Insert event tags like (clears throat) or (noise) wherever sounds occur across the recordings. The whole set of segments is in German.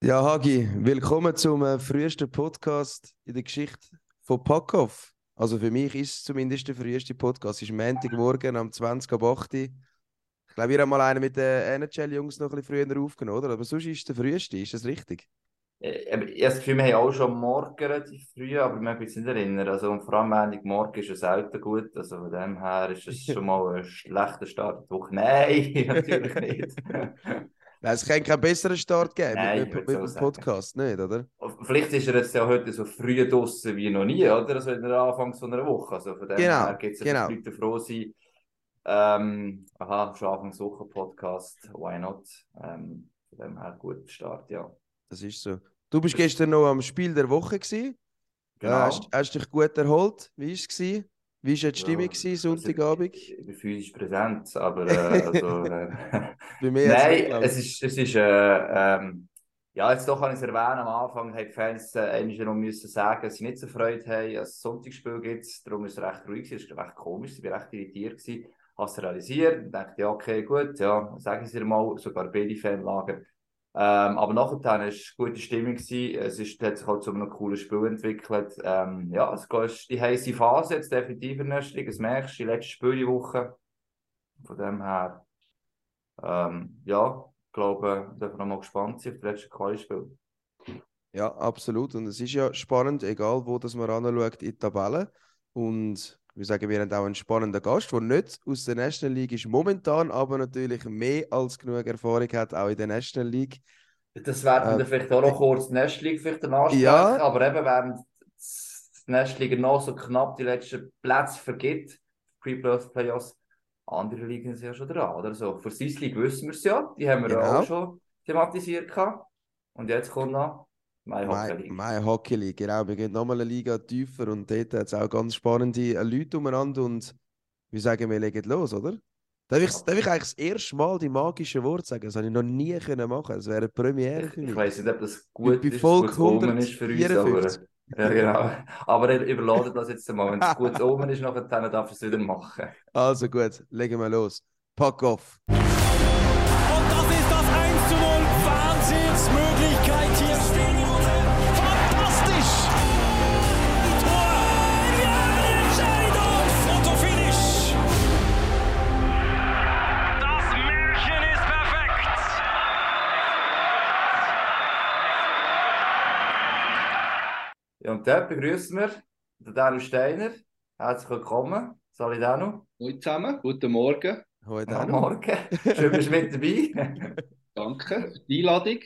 Ja, Hagi, willkommen zum äh, frühesten Podcast in der Geschichte von Packoff. Also für mich ist es zumindest der früheste Podcast. Es ist Montagmorgen am 20 ab 8 Uhr. Ich glaube, wir haben mal einen mit den NHL-Jungs noch ein bisschen früher aufgenommen, oder? Aber sonst ist es der früheste, ist das richtig? Äh, Ich habe das Gefühl, wir haben auch schon morgen relativ früh, aber ich mag mich nicht erinnern. Also, und vor allem Montagmorgen ist es selten gut. Also von dem her ist es (laughs) schon mal ein schlechter Start die Woche. Nein, (laughs) natürlich nicht. (laughs) Nein, es kann keinen besseren Start geben Nein, mit, mit, mit dem Podcast, nicht, oder? Vielleicht ist er jetzt ja heute so früh draußen wie noch nie, oder? Also in der Anfangs von einer Woche. Also von dem Genau, her gibt es genau. Leute froh sein. Ähm, aha, schon Anfangswoche Podcast, why not? Ähm, von dem her guter Start, ja. Das ist so. Du bist gestern noch am Spiel der Woche gewesen. Genau. Äh, hast, hast dich gut erholt? Wie war es? Wie war die Ja, Stimmung also Sonntagabend? Ich, ich bin physisch präsent, aber äh, also, (laughs) äh, Nein, es ist, es ist äh, ähm, ja, jetzt doch kann ich es erwähnen, am Anfang haben die Fans äh, müssen sagen, dass sie nicht so Freude haben, dass es Sonntagsspiel gibt, darum ist es recht ruhig, es war recht komisch, ich war recht irritiert, gewesen. habe es realisiert und dachte, ja, okay, gut, ja, sagen sie mal, sogar beide Fanlager. Ähm, aber nachher war es eine gute Stimmung, es ist, hat sich halt zu einem coolen Spiel entwickelt. Ähm, ja, es ist die heiße Phase jetzt definitiv in Liga, das merkst du, die letzte Spielwoche. Von dem her, ähm, ja, ich glaube, wir dürfen noch mal gespannt sein auf das letzte Quali-Spiel. Ja, absolut. Und es ist ja spannend, egal wo das man anschaut in die Tabelle. Und wir sagen, wir haben auch einen spannenden Gast, der nicht aus der National League ist momentan, aber natürlich mehr als genug Erfahrung hat, auch in der National League. Das werden Äh, wir vielleicht auch noch kurz die Nestliga vielleicht dann ansprechen, Ja. aber eben während die Nestliga noch so knapp die letzten Plätze vergibt, Pre-Playoffs, andere Ligen sind ja schon dran, oder so. Für Swiss League wissen wir es ja, die haben wir Genau. auch schon thematisiert gehabt. Und jetzt kommt noch meine Hockey My, League. My Hockey League, genau. Wir gehen nochmal eine Liga tiefer und dort hat es auch ganz spannende äh, Leute umeinander. Und wir sagen, wir legen los, oder? Darf ich, darf ich eigentlich das erste Mal die magischen Worte sagen? Das habe ich noch nie können machen. Das wäre eine Premiere Ich, für ich weiß nicht, ob das gut ist, gutes Omen ist für uns, aber... 154. Ja, genau. Aber überladet das jetzt mal. Wenn es gut (laughs) oben ist, nachher dann darf es wieder machen. Also gut, legen wir los. Pack off. Dort begrüßen wir den Danu Steiner. Herzlich willkommen. Sali Danu. Hallo zusammen, guten Morgen. Noch. morgen. Schön, bist du mit dabei. (laughs) Danke für die Einladung.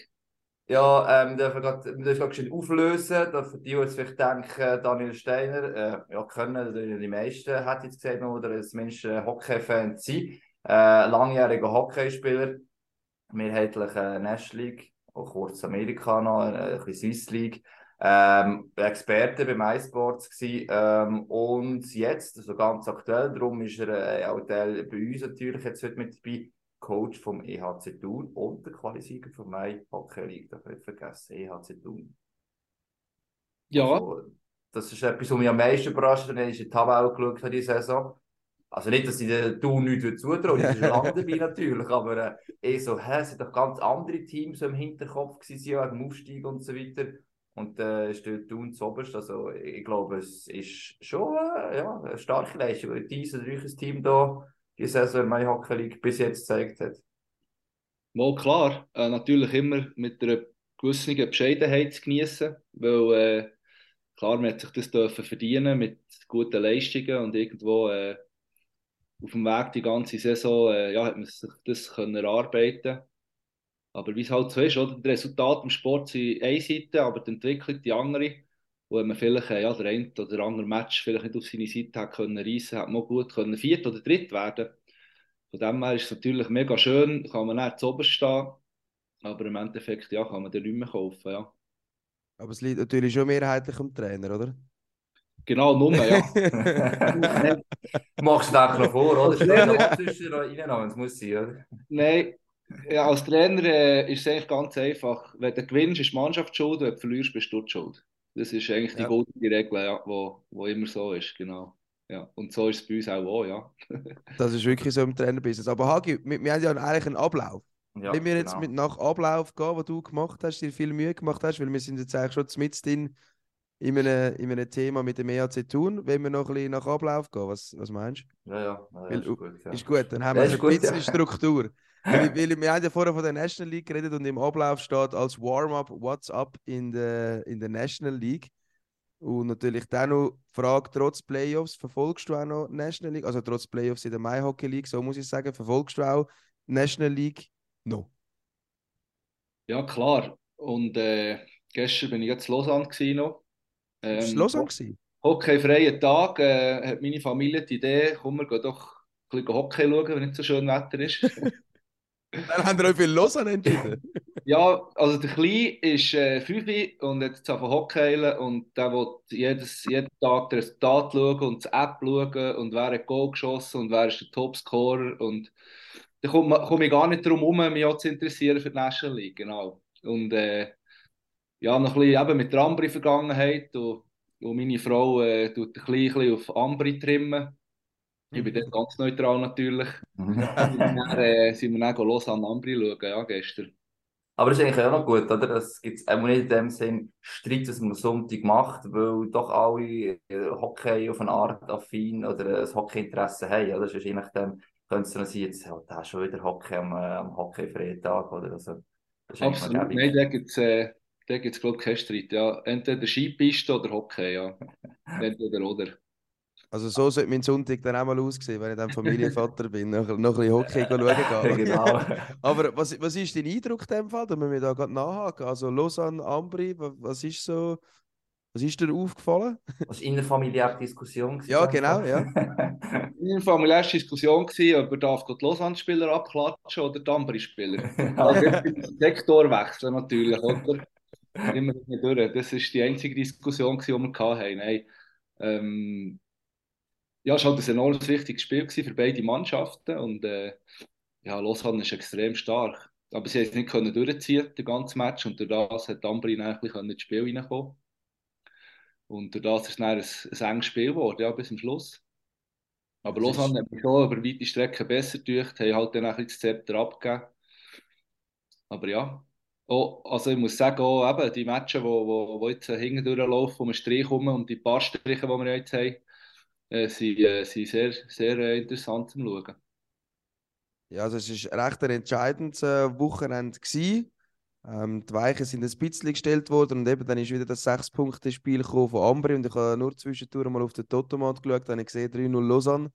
Ja, ähm, dürfen wir gerade schön auflösen. Da für die, die jetzt vielleicht denken, Daniel Steiner, äh, ja, können die die meisten, hat jetzt gesehen, oder zumindest äh, Hockey-Fan sein. Äh, langjähriger Hockeyspieler, mehrheitlich äh, National League, auch kurz Amerika noch, äh, ein bisschen Swiss League. Ähm, Experte beim iSports gsi ähm, und jetzt, also ganz aktuell, darum ist er äh, auch Teil bei uns natürlich jetzt heute mit dabei, Coach vom EHC Thun und der Qualisieger von Mai Hockey League, darf ich nicht vergessen, EHC Thun. Ja, Also, das ist etwas, was mich am meisten überrascht hat, ich in die Tabelle geschaut habe diese Saison. Also nicht, dass ich den Thun nichts zutraue, sind schon lange dabei (laughs) natürlich, aber äh, eh so, hä, es sind doch ganz andere Teams so im Hinterkopf gewesen, wegen dem Aufstieg und so weiter. Und äh, ist der Thun zuoberst, also ich glaube, es ist schon äh, ja, eine starke Leistung, weil dieses oder Team da die Saison in Mai Hockey League bis jetzt gezeigt hat. mal klar. Äh, natürlich immer mit einer gewissen Bescheidenheit zu genießen, weil äh, klar, man hat sich das dürfen verdienen mit guten Leistungen und irgendwo äh, auf dem Weg die ganze Saison äh, ja, hat man sich das können erarbeiten Aber wie es halt so ist, oder? Die Resultate im Sport sind eine Seite, aber die Entwicklung die andere. Und wenn man vielleicht äh, ja, der eine oder andere Match vielleicht nicht auf seine Seite hat können reissen, hat man gut können viert oder dritt werden. Von dem her ist es natürlich mega schön, kann man nicht zu oberst stehen, aber im Endeffekt ja, kann man den nicht mehr kaufen. Ja. Aber es liegt natürlich schon mehrheitlich am Trainer, oder? Genau, nur, ja. (laughs) Machst du das noch vor, oder? (laughs) Schnell noch zwischen reinnehmen, es muss sein, oder? Nein, ja, als Trainer äh, ist es eigentlich ganz einfach. Wenn du gewinnst, ist die Mannschaft schuld, wenn du verlierst, bist du die schuld. Das ist eigentlich die Ja. goldene Regel, ja, wo, wo immer so ist, genau. Ja. Und so ist es bei uns auch, auch ja. (laughs) Das ist wirklich so im Trainerbusiness. Aber Hagi, wir, wir haben ja eigentlich einen Ablauf. Ja, Wenn wir jetzt genau. mit nach Ablauf gehen, was du gemacht hast, dir viel Mühe gemacht hast, weil wir sind jetzt eigentlich schon mit drin in einem, in einem Thema mit dem EAC tun, wenn wir noch ein bisschen nach Ablauf gehen. Was, was meinst du? Ja, ja, ja ist, gut, ja. ist gut. Dann haben wir ja, also ein bisschen gut, Struktur. (laughs) weil, weil, wir haben ja vorher von der National League geredet und im Ablauf steht als Warm-up What's up in der, in der National League. Und natürlich dann noch die Frage, trotz Playoffs, verfolgst du auch noch National League? Also trotz Playoffs in der Mai Hockey League, so muss ich sagen, verfolgst du auch National League noch? Ja, klar. Und äh, gestern bin ich jetzt in Lausanne noch. Ähm, Lausanne gewesen? Hockeyfreien Tag äh, hat meine Familie die Idee, komm, wir gehen doch ein bisschen Hockey schauen, wenn nicht so schön Wetter ist. (laughs) Dann haben wir euch für Lausanne entschieden. (laughs) ja, also der Kleine ist äh, 5 und hat jetzt von Hockey und der will jedes, jeden Tag das Resultat schauen und die App schauen und wer hat Goal geschossen und wer ist der Topscorer und da komme komm ich gar nicht darum herum, mich auch zu interessieren für die National League, genau. Und äh, ja, noch ein bisschen eben mit der Ambri-Vergangenheit und, und meine Frau äh, tut ein bisschen auf Ambri trimmen. Ich bin dann ganz neutral natürlich. (laughs) dann äh, sind wir dann los an Ambri schauen, ja, gestern. Aber das ist eigentlich auch noch gut, oder? Es gibt auch nicht in dem Sinn Streit, dass man am Sonntag macht, weil doch alle äh, Hockey auf eine Art affin oder ein Hockeyinteresse haben. Oder? Das ist je nachdem, könnte es dann sein, jetzt hat er schon wieder Hockey am, äh, am Hockey-Freitag. Oder? Also, Absolut, nein, da gibt es äh, da gibt es, glaube ich, keinen Streit. Ja. Entweder Skipiste oder Hockey, ja. Entweder oder. Also so sollte mein Sonntag dann auch mal aussehen, wenn ich dann Familienvater bin, noch, noch ein bisschen Hockey schauen gehen. genau. Aber was, was ist dein Eindruck in dem Fall, da müssen wir da gerade nachhaken? Also Lausanne, Ambri, was ist so, was ist dir aufgefallen? Was innerfamiliäre Diskussion? Ja, genau, ja. (laughs) innerfamiliäre Diskussion war, ob man darf die Lausanne-Spieler abklatschen oder die Ambri-Spieler. (laughs) also Sektor wechseln natürlich, oder? Immer durch. Das war die einzige Diskussion, die wir hatten. Nein, ähm, ja, es war halt ein enorm wichtiges Spiel für beide Mannschaften und äh, ja, Lausanne ist extrem stark. Aber sie haben nicht können durchziehen, den ganzen Match, und durch das hat Ambri ein bisschen ins Spiel reinkommen. Und durch das ist es dann ein, ein enges Spiel geworden, ja, bis zum Schluss. Aber das Lausanne hat mich schon über weite Strecken besser durch, haben halt dann ein bisschen das Zepter abgegeben. Aber ja, Oh, also ich muss sagen, auch eben die Matches, wo, wo, wo jetzt hinten durchlaufen, wo wir Strich kommen und die paar Striche, die wir jetzt haben, äh, sind, äh, sind sehr, sehr äh, interessant zu schauen. Ja, also es war recht ein entscheidendes äh, Wochenende. Ähm, die Weichen sind ein bisschen gestellt worden und eben dann ist wieder das 6-Punkte-Spiel von Ambri und ich habe nur zwischendurch mal auf den Totomat geschaut, dann habe ich gesehen 3-0 Lausanne.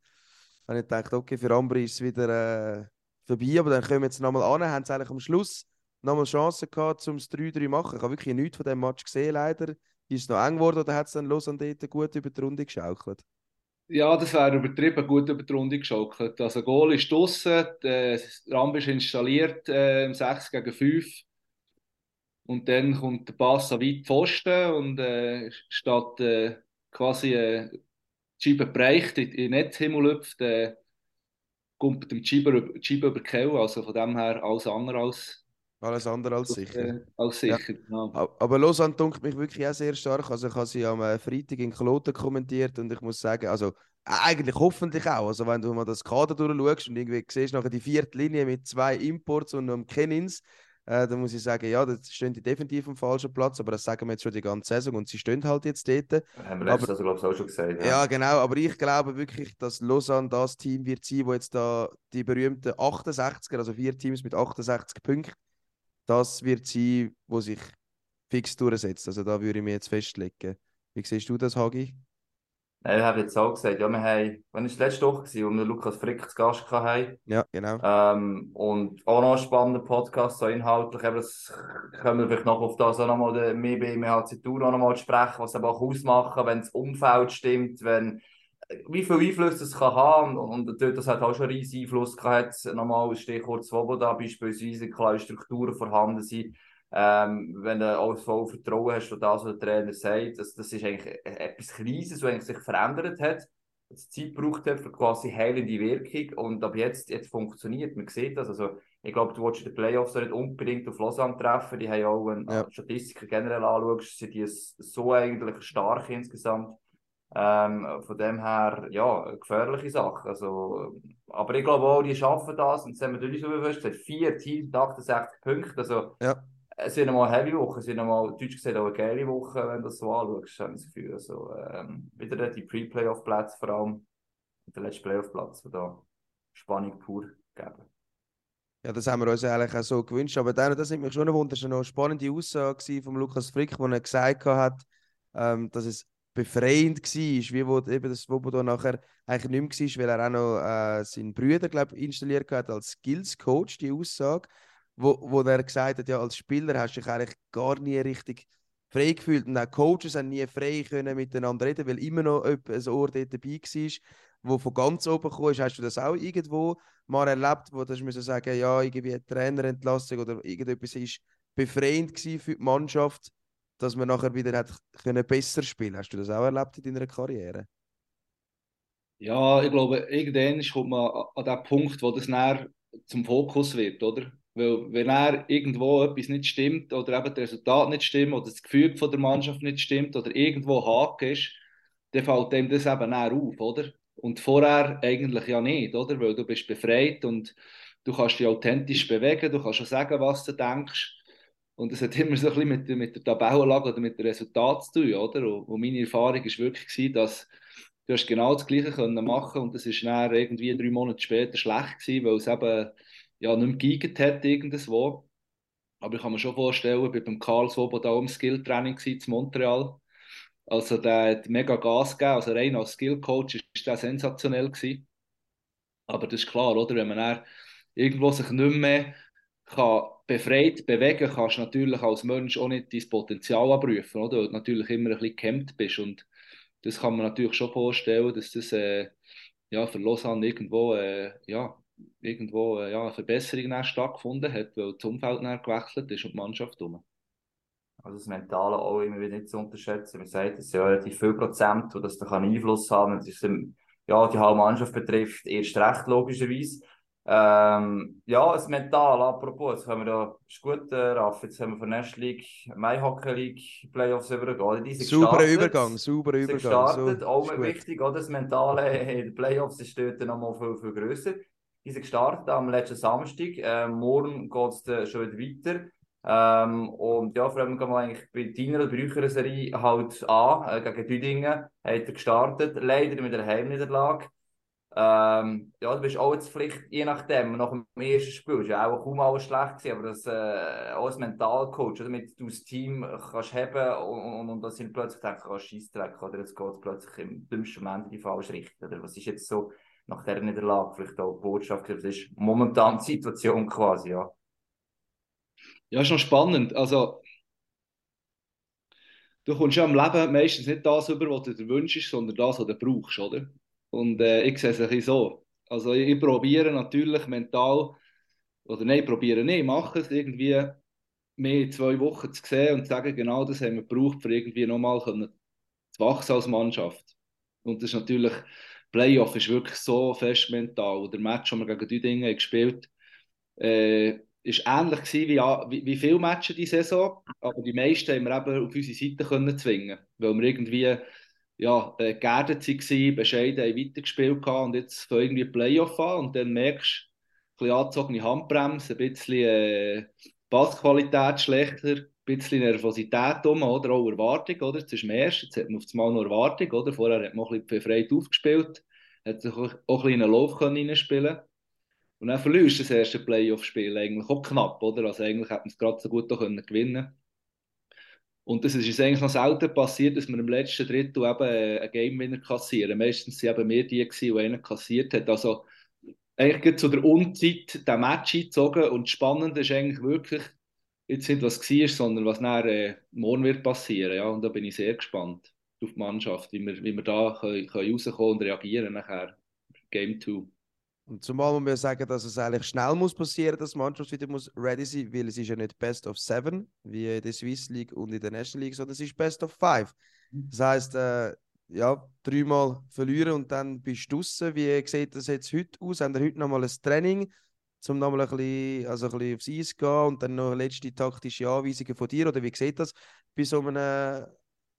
Dann habe ich gedacht, okay, für Ambri ist es wieder äh, vorbei, aber dann kommen wir jetzt nochmal an, haben es eigentlich am Schluss nochmal Chance gehabt, um es 3-3 zu machen. Ich habe wirklich nichts von dem Match gesehen, leider. Ist es noch eng geworden oder hat es dann los an dort gut über die Runde geschaukelt? Ja, das wäre übertrieben gut über die Runde geschaukelt. Also, Goal ist draußen, der Ramp ist installiert äh, im 6 gegen 5. Und dann kommt der Pass an weit Pfosten und äh, statt äh, quasi äh, die Scheibe bereicht in den Netzhimmel hüpft, äh, kommt dem Scheibe über, Scheibe über die. Also von dem her alles andere als alles andere als sicher. Äh, als sicher, ja. genau. Aber Lausanne dunkelt mich wirklich auch sehr stark. Also ich habe sie am äh, Freitag in Kloten kommentiert und ich muss sagen, also eigentlich hoffentlich auch. Also wenn du mal das Kader durchschaust und irgendwie siehst nachher die vierte Linie mit zwei Imports und einem Kennins, äh, dann muss ich sagen, ja, das stehen die definitiv am falschen Platz, aber das sagen wir jetzt schon die ganze Saison und sie stehen halt jetzt dort. Haben wir letztes glaube ich, auch schon gesagt. Ja. ja. genau, aber ich glaube wirklich, dass Lausanne das Team wird sein, wo jetzt da die berühmten 68er, also vier Teams mit 68 Punkten, das wird sein, wo sich fix durchsetzt. Also da würde ich mir jetzt festlegen. Wie siehst du das, Hagi? ich habe jetzt auch gesagt, ja, wir haben, wann war es letzte Woche, wo wir Lukas Frick zu Gast hatten. Ja, genau. Ähm, und auch noch ein spannender Podcast, so inhaltlich, eben, das können wir vielleicht noch auf das auch nochmal mehr bei MHC Tour noch mal sprechen, was aber auch ausmachen, wenn das Umfeld stimmt, wenn wie viel Einfluss das kann haben und, und das hat auch schon einen riesigen Einfluss gehabt. Nochmal Stichwort Swoboda beispielsweise, kleine Strukturen vorhanden sind. Ähm, wenn du auch voll Vertrauen hast, was das, was der Trainer sagt, das, das ist eigentlich etwas Kleines, was sich verändert hat, das Zeit gebraucht hat für quasi heilende Wirkung und ab jetzt, jetzt funktioniert. Man sieht das. Also, ich glaube, du willst die Playoffs nicht unbedingt auf Lausanne treffen. Die haben auch, wenn ja. Statistiken generell anschaust, sind die so eigentlich stark insgesamt Ähm, von dem her, ja, gefährliche Sache. Also, aber ich glaube auch, die schaffen das. Und jetzt haben wir durch so gesagt, vier Teams, 68 Punkte. Also, Ja. es nochmal eine heavy Woche, es wird nochmal, deutsch gesagt, auch eine geile Woche, wenn du das so anschaust, habe ich das Gefühl. Also, ähm, wieder die Pre-Playoff-Plätze vor allem. Und der letzte Playoff-Platz, der da Spannung pur geben. Ja, das haben wir uns eigentlich auch so gewünscht. Aber dann, das hat mich schon gewundert, das war eine spannende Aussage von Lukas Frick, wo er gesagt hat, ähm, dass es befreiend war, wie wo eben das Swoboda nachher eigentlich nicht mehr war, weil er auch noch äh, seinen Brüder, glaube installiert hat als Skills-Coach, die Aussage, wo, wo er gesagt hat, ja, als Spieler hast du dich eigentlich gar nie richtig frei gefühlt und auch Coaches haben nie frei können miteinander reden, weil immer noch ein Ohr dort dabei war, wo von ganz oben kam. Hast du das auch irgendwo mal erlebt, wo du müssen sagen, ja, irgendwie eine Trainerentlassung oder irgendetwas ist befreiend für die Mannschaft, dass man nachher wieder hat können besser spielen. Hast du das auch erlebt in deiner Karriere? Ja, ich glaube, irgendwann kommt man an- den Punkt, wo das näher zum Fokus wird, oder? Weil, wenn er irgendwo etwas nicht stimmt oder eben das Resultat nicht stimmt oder das Gefühl von der Mannschaft nicht stimmt oder irgendwo Haken ist, dann fällt dem das eben näher auf, oder? Und vorher eigentlich ja nicht, oder? Weil du bist befreit und du kannst dich authentisch bewegen, du kannst schon sagen, was du denkst. Und es hat immer so ein bisschen mit, mit der Tabellenlage oder mit dem Resultat zu tun, oder? Und, und meine Erfahrung war wirklich, gewesen, dass du hast genau das Gleiche können machen und es ist dann irgendwie drei Monate später schlecht gewesen, weil es eben ja, nicht mehr geeignet hat irgendwo. Aber ich kann mir schon vorstellen, ich war beim Karl Swoboda auch im Skilltraining in Montreal. Also der hat mega Gas gegeben, also rein als Skillcoach ist der sensationell gewesen. Aber das ist klar, oder? Wenn man dann irgendwo sich nicht mehr kann befreit bewegen kannst du natürlich als Mensch auch nicht dein Potenzial abrufen, oder? Weil du natürlich immer ein bisschen gehemmt bist und das kann man natürlich schon vorstellen, dass das äh, ja, für Lausanne irgendwo, äh, ja, irgendwo äh, ja, eine Verbesserung stattgefunden hat, weil das Umfeld gewechselt ist und die Mannschaft um. Also das Mentale auch immer wieder nicht zu unterschätzen. Man sagt, es sind relativ viel Prozent, wo das da kann Einfluss haben. Ähm, ja, die halbe Mannschaft betrifft erst recht, logischerweise. Ähm, ja, das Mental, apropos, jetzt haben wir da, ist gut, äh, Raff, jetzt haben wir von National League, Mai Hockey League Playoffs übergehen. Die sind Sauberer. Übergang, sauberer Übergang. gestartet, so, auch wichtig, oder? Das Mentale in den Playoffs ist dort noch mal viel, viel grösser. Die sind gestartet am letzten Samstag. Ähm, morgen geht es schon wieder weiter. Ähm, und ja, vor allem gehen wir eigentlich bei deiner oder bei eurer Serie halt an, äh, gegen Düdingen. Hat er gestartet, leider mit einer Heimniederlage. Ähm, ja, du bist auch jetzt vielleicht, je nachdem, nach dem ersten Spiel, ist ja auch kaum alles schlecht gewesen, aber das, äh, auch als Mentalcoach, damit du das Team kannst haben und, und, und dass sie plötzlich denken, oh, Scheissdreck, oder jetzt geht es plötzlich im dümmsten Moment in die falsche Richtung, oder was ist jetzt so nach dieser Niederlage vielleicht auch die Botschaft, das ist momentan die Situation quasi, ja. Ja, ist noch spannend. Also, du kommst ja im Leben meistens nicht das über, was du dir wünschst, sondern das, was du brauchst, oder? Und äh, ich sehe es ein bisschen so. Also, ich, ich probiere natürlich mental, oder nein, probiere nicht, mache es irgendwie mehr in zwei Wochen zu sehen und zu sagen, genau das haben wir gebraucht, für irgendwie nochmal zu wachsen als Mannschaft. Und das ist natürlich, Playoff ist wirklich so fest mental. Der Match, den wir gegen die Dinge gespielt äh, ist ähnlich gewesen wie, wie, wie viele Matches die Saison, aber die meisten haben wir eben auf unsere Seite können zwingen, weil wir irgendwie ja, äh, geerdet waren, bescheiden haben weitergespielt haben und jetzt für irgendwie Playoff an und dann merkst du, ein bisschen angezogene Handbremse, ein bisschen äh, Passqualität schlechter, ein bisschen Nervosität um, oder auch Erwartung, oder? Jetzt ist man erst, jetzt hat man auf einmal noch Erwartung, oder? Vorher hat man ein bisschen befreit aufgespielt, hat sich auch ein bisschen in einen Lauf reinspielen und dann verlierst du das erste Playoff-Spiel eigentlich auch knapp, oder? Also eigentlich hätte man es gerade so gut auch können gewinnen Und das ist eigentlich noch selten passiert, dass wir im letzten Drittel eben äh, einen Game-Winner kassieren. Meistens waren eben wir die, die einen kassiert hat. Also eigentlich zu der Unzeit den Match eingezogen und das Spannende ist eigentlich wirklich jetzt nicht, was war, sondern was nachher äh, morgen wird passieren. Ja? Und da bin ich sehr gespannt auf die Mannschaft, wie wir, wie wir da können, können rauskommen und reagieren nachher. Game 2. Und zumal muss man sagen, dass es eigentlich schnell muss passieren, dass die Mannschaft wieder muss ready sein, weil es ist ja nicht Best of Seven wie in der Swiss League und in der National League, sondern es ist Best of Five. Das heißt, äh, ja, dreimal verlieren und dann bist du draußen. Wie sieht das jetzt heute aus? Haben wir heute nochmal ein Training, um nochmal ein bisschen, also ein bisschen aufs Eis zu gehen und dann noch letzte taktische Anweisungen von dir? Oder wie sieht das bei so einem,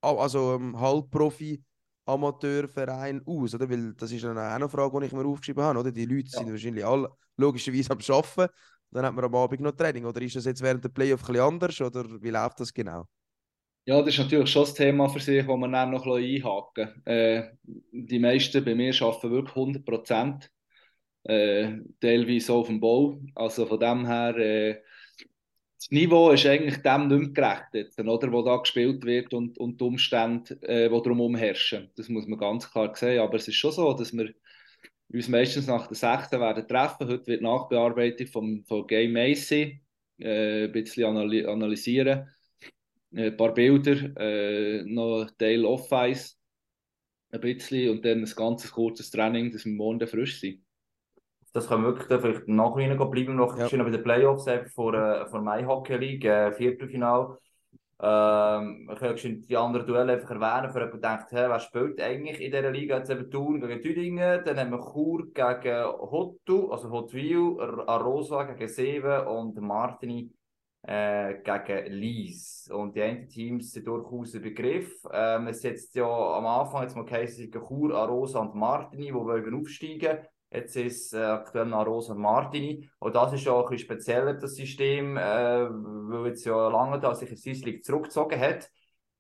also einem Halbprofi Amateurverein aus? Oder? Weil das ist dann auch eine Frage, die ich mir aufgeschrieben habe. Oder? Die Leute ja. sind wahrscheinlich alle logischerweise am Arbeiten. Dann hat man am Abend noch Training. Oder ist das jetzt während der Playoff ein bisschen anders? Oder wie läuft das genau? Ja, das ist natürlich schon das Thema für sich, das man dann noch ein bisschen einhaken äh, Die meisten bei mir arbeiten wirklich 100 Prozent. Äh, teilweise auf dem Bau. Also von dem her, äh, das Niveau ist eigentlich dem nicht mehr gerecht, oder, wo da gespielt wird und, und die Umstände, äh, die darum herrschen. Das muss man ganz klar sehen. Aber es ist schon so, dass wir uns meistens nach der 6. werden treffen. Heute wird Nachbearbeitung vom, von Game Macy äh, ein bisschen analysieren. Äh, ein paar Bilder, äh, noch Teil Off-Ice, ein bisschen und dann ein ganz kurzes Training, dass wir morgen frisch sind. Das können wir wirklich vielleicht nachher bleiben, noch ja. bei den Playoffs vor, äh, vor Mai Hockey League, äh, Viertelfinale. Ähm, ich die anderen Duelle einfach erwähnen, für jemanden denkt, hey, wer spielt eigentlich in dieser Liga? Jetzt eben Thun gegen Tüdingen, dann haben wir Chur gegen Hottu, also Hotwil, Arosa gegen Seven und Martini äh, gegen Lies. Und die einen Teams sind durchaus ein Begriff. Ähm, es jetzt ja am Anfang jetzt mal geheißen, Chur, Arosa und Martini, die wollen aufsteigen Jetzt ist äh, aktuell noch Rosa und Martini. Und das ist auch ein bisschen spezieller, das System, äh, weil jetzt ja lange da sich ein Swiss zurückgezogen hat,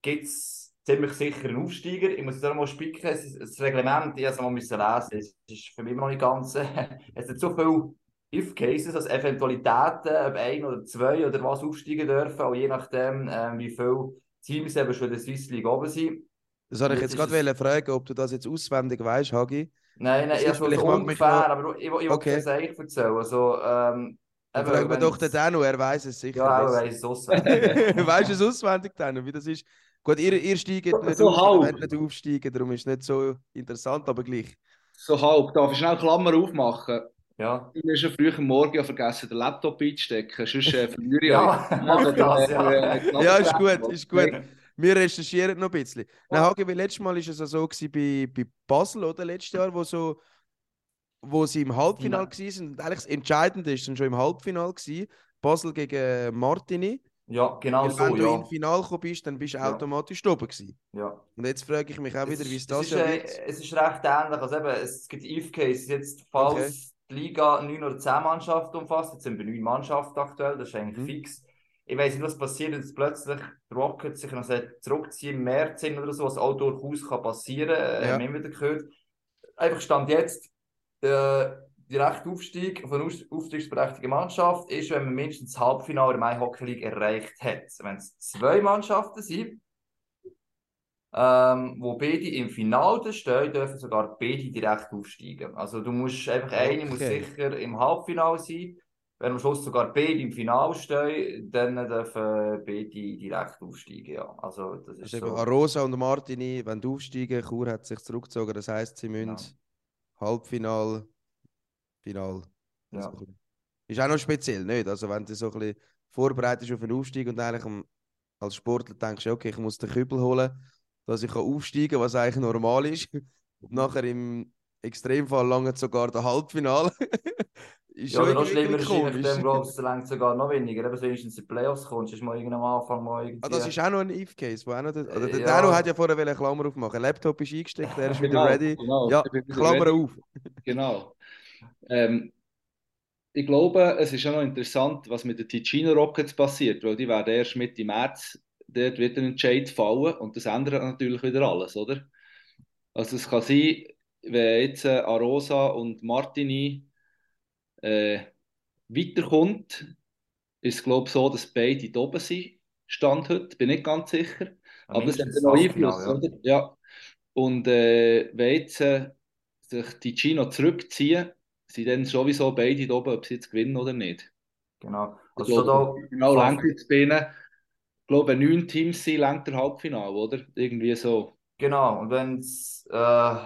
gibt es ziemlich sicher einen Aufsteiger. Ich muss jetzt auch mal spicken, das Reglement, ich es mal müssen lesen, es ist für mich noch nicht ganz, (laughs) es sind so viele If-Cases, also Eventualitäten, ob ein oder zwei oder was aufsteigen dürfen, auch je nachdem, äh, wie viele Teams eben schon in der Swiss League oben sind. Das wollte ich jetzt gerade fragen, ob du das jetzt auswendig weißt, Hagi. Nein, nein, ich habe so ungefähr, aber ich, ich, ich okay. es eigentlich erzählen. Also, ähm, Dann fragen wir doch den Dano, er weiß es sicher. Ja, er weiß (laughs) es auswendig. weißt du es auswendig, Dano, wie das ist? Gut, ihr, ihr steigt nicht so auf, ihr nicht aufsteigen, darum ist es nicht so interessant, aber gleich. So halb, darf ich schnell Klammer aufmachen? Ja. Ich habe schon früh am Morgen vergessen, den Laptop einzustecken, sonst äh, verliere ich Ja, (laughs) ja. Äh, ja, ist gut, ist gut. Wir recherchieren noch ein bisschen. Oh. Nein, Hagi, letztes Mal war es so gewesen bei, bei Basel, oder? Letztes Jahr, wo, so, wo sie im Halbfinale ja. waren. Und eigentlich das Entscheidende ist dann schon im Halbfinale gewesen. Basel gegen Martini. Ja, genau Weil so. Wenn du ja. im Finale bist, dann bist du ja. automatisch oben gewesen. Ja. Und jetzt frage ich mich auch wieder, wie es das ist, äh, Es ist recht ähnlich. Also eben, es gibt If-Case. Jetzt, falls okay. die Liga 9 oder 10 Mannschaften umfasst, jetzt sind wir 9 Mannschaften aktuell, das ist eigentlich mhm. fix ich weiß nicht, was passiert, wenn plötzlich die Rockets sich noch zurückziehen im März oder so, was auch durchaus kann passieren kann. Äh, ja. Haben wir wieder gehört. Einfach stand jetzt, äh, direkter Aufstieg von einer aufstiegsberechtigten Mannschaft ist, wenn man mindestens das Halbfinale der Mai Hockey League erreicht hat. Wenn es zwei Mannschaften sind, ähm, wo beide im Finale stehen, dürfen sogar beide direkt aufsteigen. Also du musst einfach, okay. eine muss sicher im Halbfinale sein wenn am Schluss sogar beide im Finale stehen, dann dürfen beide direkt aufsteigen. Ja. Also, das ist also so. Arosa und Martini, wenn du aufsteigen, Chur hat sich zurückgezogen, das heisst, sie müssen genau. Halbfinal, Final. Ja. Also, ist auch noch speziell, nicht? Also wenn du so ein bisschen vorbereitet auf einen Aufstieg und eigentlich als Sportler denkst, okay, ich muss den Kübel holen, dass ich aufsteigen kann, was eigentlich normal ist. Und (laughs) nachher im Extremfall lange sogar der Halbfinale. (laughs) Ist ja, noch schlimmer ist nachdem, glaube ich, längt sogar noch weniger. Eben, wenigstens in die Playoffs kommst, ist mal irgendwann am Anfang mal irgendwie... Ah, das ist auch noch ein If-Case, wo auch noch... Oder der ja. Dano hat ja vorher eine Klammer aufmachen. Laptop ist eingesteckt, er ist genau, wieder ready. Genau, ja, Klammer ready. auf. (laughs) Genau. Ähm, ich glaube, es ist auch noch interessant, was mit den Ticino Rockets passiert, weil die werden erst Mitte März dort wieder ein Entscheid fallen und das ändert natürlich wieder alles, oder? Also es kann sein, wenn jetzt äh, Arosa und Martini äh, weiterkommt, ist es glaube ich so, dass beide da oben sind, Stand heute, bin ich ganz sicher. Aber das hat noch Einfluss, ja. oder? Ja. Und äh, wenn jetzt äh, sich die Chino zurückziehen, sind dann sowieso beide da oben, ob sie jetzt gewinnen oder nicht. Genau. Also, also da, genau, ihnen, ich glaube, neun Teams sind, lenkt der Halbfinale, oder? Irgendwie so. Genau, und wenn es äh,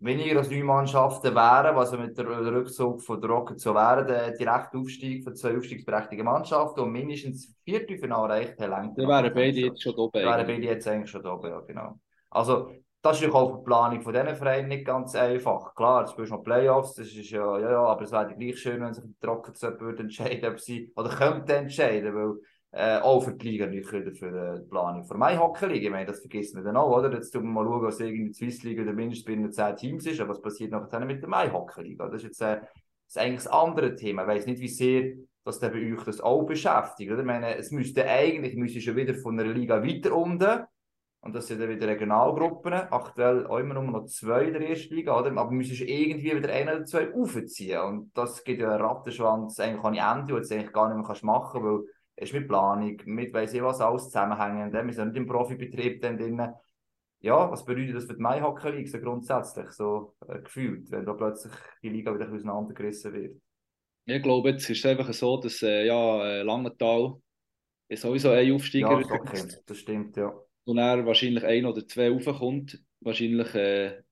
weniger als neun Mannschaften wären, was mit der Rückzug von der Rocket so wäre, der direkte Aufstieg von zwei aufstiegsberechtigten Mannschaften und mindestens Viertelfinale erreicht haben. Dann wären beide jetzt schon oben. wären beide jetzt eigentlich schon oben, ja, genau. Also, das ist natürlich auch für die Planung von diesen Vereinen nicht ganz einfach. Klar, du spielst noch Playoffs, das ist ja, ja, ja aber es wäre gleich schön, wenn sich die Rockets entscheiden ob sie, oder könnten entscheiden, weil äh, auch für die Liga nicht wieder für äh, die Planung für meine Hockey-Liga. Ich meine, das vergisst man dann auch, oder? Jetzt tun wir mal schauen, was irgendwie die Swiss League oder mindestens bei den 10 Teams ist, aber was passiert nachher mit der mai Hockey-Liga? Das ist jetzt äh, das ist eigentlich das andere Thema. Ich weiß nicht, wie sehr dass der bei euch das auch beschäftigt. Oder? Ich meine, es müsste eigentlich müsste schon wieder von einer Liga weiter unten und das sind dann wieder Regionalgruppen. Aktuell auch immer nur noch zwei in der ersten Liga, oder? aber müssen irgendwie wieder ein oder zwei aufziehen. Und das gibt ja einen Rattenschwanz, eigentlich kann ich Ende, den du eigentlich gar nicht mehr machen kannst, weil ist mit Planung, mit weiss ich was alles zusammenhängen. Wir sind nicht im Profibetrieb dann drin. Ja, was bedeutet das für die Mai-Hockey League so grundsätzlich so äh, gefühlt, wenn da plötzlich die Liga wieder auseinandergerissen wird? Ich glaube, jetzt ist es einfach so, dass äh, ja, äh, Langenthal ist sowieso ein Aufsteiger ja, okay. das stimmt, ja. Und er wahrscheinlich ein oder zwei raufkommt. Wahrscheinlich äh,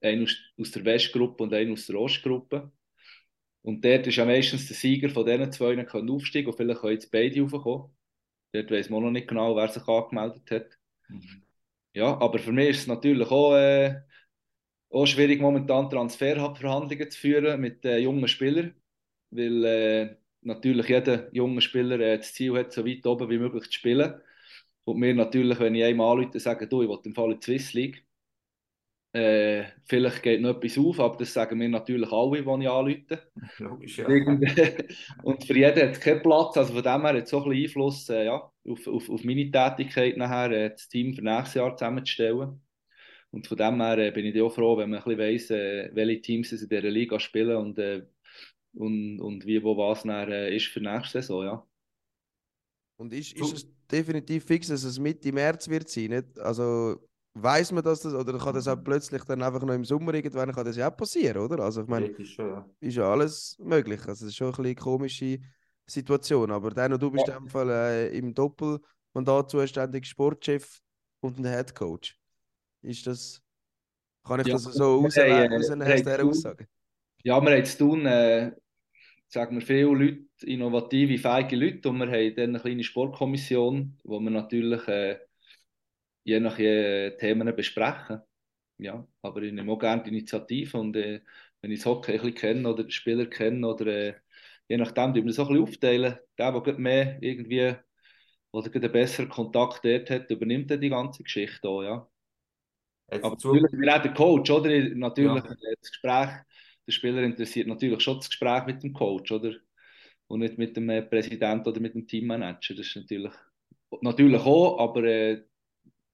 ein aus, aus der Westgruppe und ein aus der Ostgruppe. Und dort ist ja meistens der Sieger von diesen zwei können aufsteigen und vielleicht können jetzt beide raufkommen. Dort weiß man noch nicht genau, wer sich angemeldet hat. Mhm. Ja, aber für mich ist es natürlich auch, äh, auch schwierig, momentan Transferverhandlungen zu führen mit äh, jungen Spielern, weil äh, natürlich jeder junge Spieler äh, das Ziel hat, so weit oben wie möglich zu spielen. Und mir natürlich, wenn ich einmal anrufe, sagen, du, ich will im Fall in die Swiss League, äh, vielleicht geht noch etwas auf, aber das sagen mir natürlich alle, die ich anrufe. (laughs) Logisch, ja. (laughs) und für jeden hat es keinen Platz. Also von dem her hat es so ein bisschen Einfluss äh, ja, auf, auf, auf meine Tätigkeit nachher, äh, das Team für nächstes Jahr zusammenzustellen. Und von dem her äh, bin ich auch froh, wenn man ein bisschen weiss, äh, welche Teams in dieser Liga spielen und, äh, und, und wie, wo was dann, äh, ist für nächste Saison. Ja. Und ist, ist es definitiv fix, dass es Mitte März wird sein? Nicht? Also weiß man dass das oder kann das auch mhm. plötzlich dann einfach noch im Sommer irgendwann kann das ja auch passieren, oder? Also ich meine, ist, ja. ist ja alles möglich. Also es ist schon ein bisschen eine komische Situation. Aber dann du bist ja. in dem Fall äh, im Doppelmandat zuständig Sportchef und ein Headcoach. Ist das kann ich ja, das so auswählen, äh, aus einer Aussage? Ja, wir haben zu tun, äh, sagen wir, viele Leute, innovative, feige Leute und wir haben dann eine kleine Sportkommission, wo wir natürlich äh, je nach je Themen besprechen. Ja, aber ich nehme auch gerne die Initiative und äh, wenn ich das Hockey ein bisschen kenne oder den Spieler kenne oder äh, je nachdem, die wir auch ein bisschen aufteilen. Der, der mehr irgendwie oder einen besseren Kontakt dort hat, übernimmt dann die ganze Geschichte auch, ja. Jetzt aber natürlich, wir auch der Coach, oder? Natürlich ja. das Gespräch, der Spieler interessiert natürlich schon das Gespräch mit dem Coach, oder? Und nicht mit dem äh, Präsident oder mit dem Teammanager. Das ist natürlich, natürlich auch, aber äh,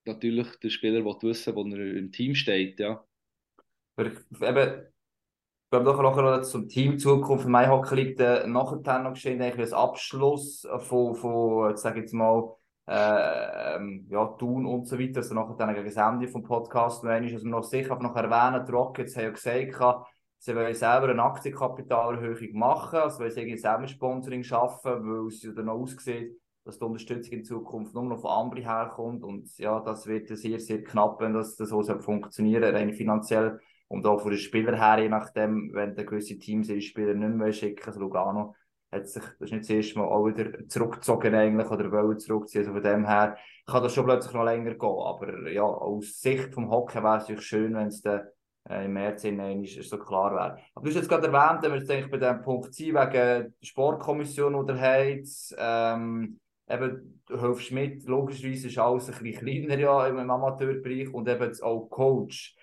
natürlich der Spieler will wissen, wo er im Team steht, ja. Aber eben, ich glaube, nachher noch zum Team Zukunft. Von Hockey liegt äh, nachher noch geschehen, eigentlich als Abschluss von, von sage jetzt mal, äh, ähm, ja, Tun und so weiter, also nachher dann gegen das Ende vom Podcast noch einmal, also noch sicher noch erwähnen, die Rockets haben ja gesagt, sie wollen selber eine Aktienkapitalerhöhung machen, also wollen sie irgendwie selber Sponsoring schaffen, weil es ja dann noch aussieht, dass die Unterstützung in Zukunft nur noch von Ambri herkommt. Und ja, das wird sehr, sehr knapp, wenn das, das so funktionieren rein finanziell. Und auch von den Spielern her, je nachdem, wenn der gewisse Teams ihre Spieler nicht mehr schicken, also Lugano hat sich, das ist nicht das erste Mal auch wieder zurückgezogen eigentlich, oder wollen zurückziehen. Also von dem her kann das schon plötzlich noch länger gehen. Aber ja, aus Sicht vom Hockey wäre es natürlich schön, wenn es dann äh, im März hinein ist so klar wäre. Aber du hast jetzt gerade erwähnt, wenn wir jetzt eigentlich bei dem Punkt sind, wegen der Sportkommission oder Heiz, ähm, eben, hilfst mit, logischerweise ist alles ein bisschen kleiner ja, im Amateurbereich und eben auch Coach.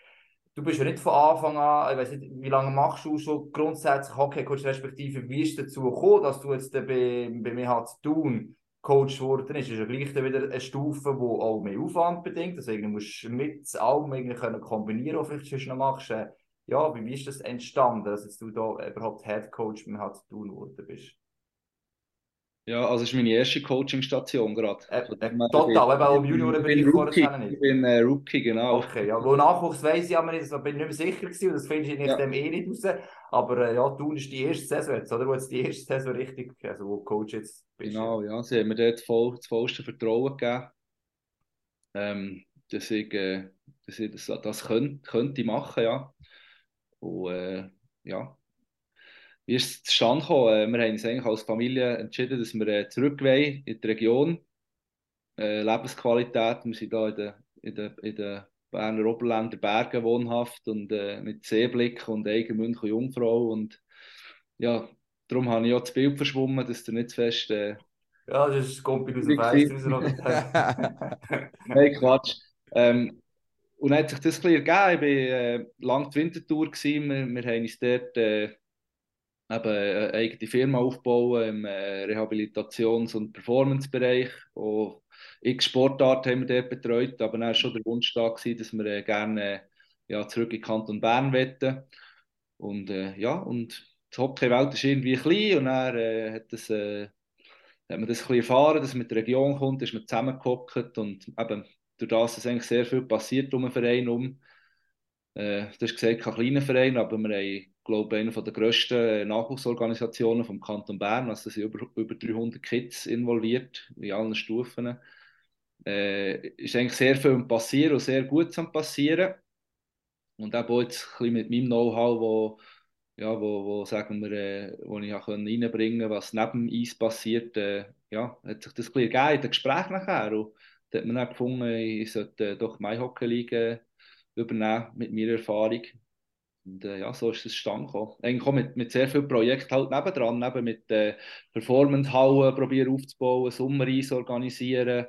Du bist ja nicht von Anfang an, ich weiß nicht, wie lange machst du schon grundsätzlich Hockey-Coach, respektive wie ist dazu gekommen, dass du jetzt bei, bei mir halt zu tun Coach geworden ist, ist ja gleich wieder eine Stufe, die auch mehr Aufwand bedingt. Also irgendwie musst du mit allem irgendwie können kombinieren, was vielleicht noch machst. Ja, wie, wie ist das entstanden, dass du da überhaupt Head Coach mit halt zu tun geworden bist? Ja, also es ist meine erste Coachingstation gerade. Äh, äh, total, eben auch im Juniorenbereich vorher nicht. Ich bin äh, Rookie, genau. Okay, ja, wo Nachwuchs weiss ich aber nicht, da bin ich nicht mehr sicher gewesen, und das finde ich ja. dem eh nicht raus. Aber äh, ja, du ist die erste Saison jetzt, oder? Wo jetzt die erste Saison richtig, also wo Coach jetzt bist. Genau, ja, sie haben mir dort voll, das vollste Vertrauen gegeben, ähm, dass ich, äh, dass ich das, das könnte, könnte machen, ja. Und äh, ja, wie ist es zustande gekommen? Äh, wir haben uns eigentlich als Familie entschieden, dass wir äh, zurück wollen in die Region. Äh, Lebensqualität, wir sind hier in den, in den, in den Berner Oberländer Bergen wohnhaft und äh, mit Seeblick und Eigenmünch und Jungfrau. Und ja, darum habe ich auch das Bild verschwommen, dass du nicht zu fest äh, Ja, das ist Kumpel aus dem Fenster. (laughs) Nein, Quatsch. Ähm, und dann hat sich das ein bisschen ergeben. Ich war äh, lange die Wintertour. Gewesen. Wir, wir haben uns dort äh, eben eine eigene Firma aufgebaut im äh, Rehabilitations- und Performance-Bereich. X Sportarten haben wir dort betreut, aber dann war schon der Wunsch da, gewesen, dass wir äh, gerne ja, zurück in Kanton Bern wetten. Und äh, ja, und die Hockeywelt ist irgendwie klein und dann äh, hat, das, äh, hat man das ein bisschen erfahren, dass man mit der Region kommt, ist man zusammengehockt und eben durch das ist eigentlich sehr viel passiert um den Verein um. Äh, du hast gesagt, kein kleiner Verein, aber wir haben, glaube eine der grössten Nachwuchsorganisationen vom Kanton Bern. Also, sind über, über 300 Kids involviert, in allen Stufen. Äh, ist eigentlich sehr viel passieren und sehr gut am passieren. Und auch jetzt ein bisschen mit meinem Know-how, wo, ja, wo, wo, sagen wir, äh, wo ich auch reinbringen konnte, was neben dem Eis passiert, äh, ja, hat sich das ein bisschen gegeben in den Gesprächen nachher. Und da hat man auch gefunden, ich sollte doch meine Hockey-Liga übernehmen mit meiner Erfahrung. Und äh, ja, so ist es stand gekommen. Eigentlich auch mit, mit sehr vielen Projekten halt nebendran, neben mit äh, Performance-Hallen probieren aufzubauen, Sommereis organisieren,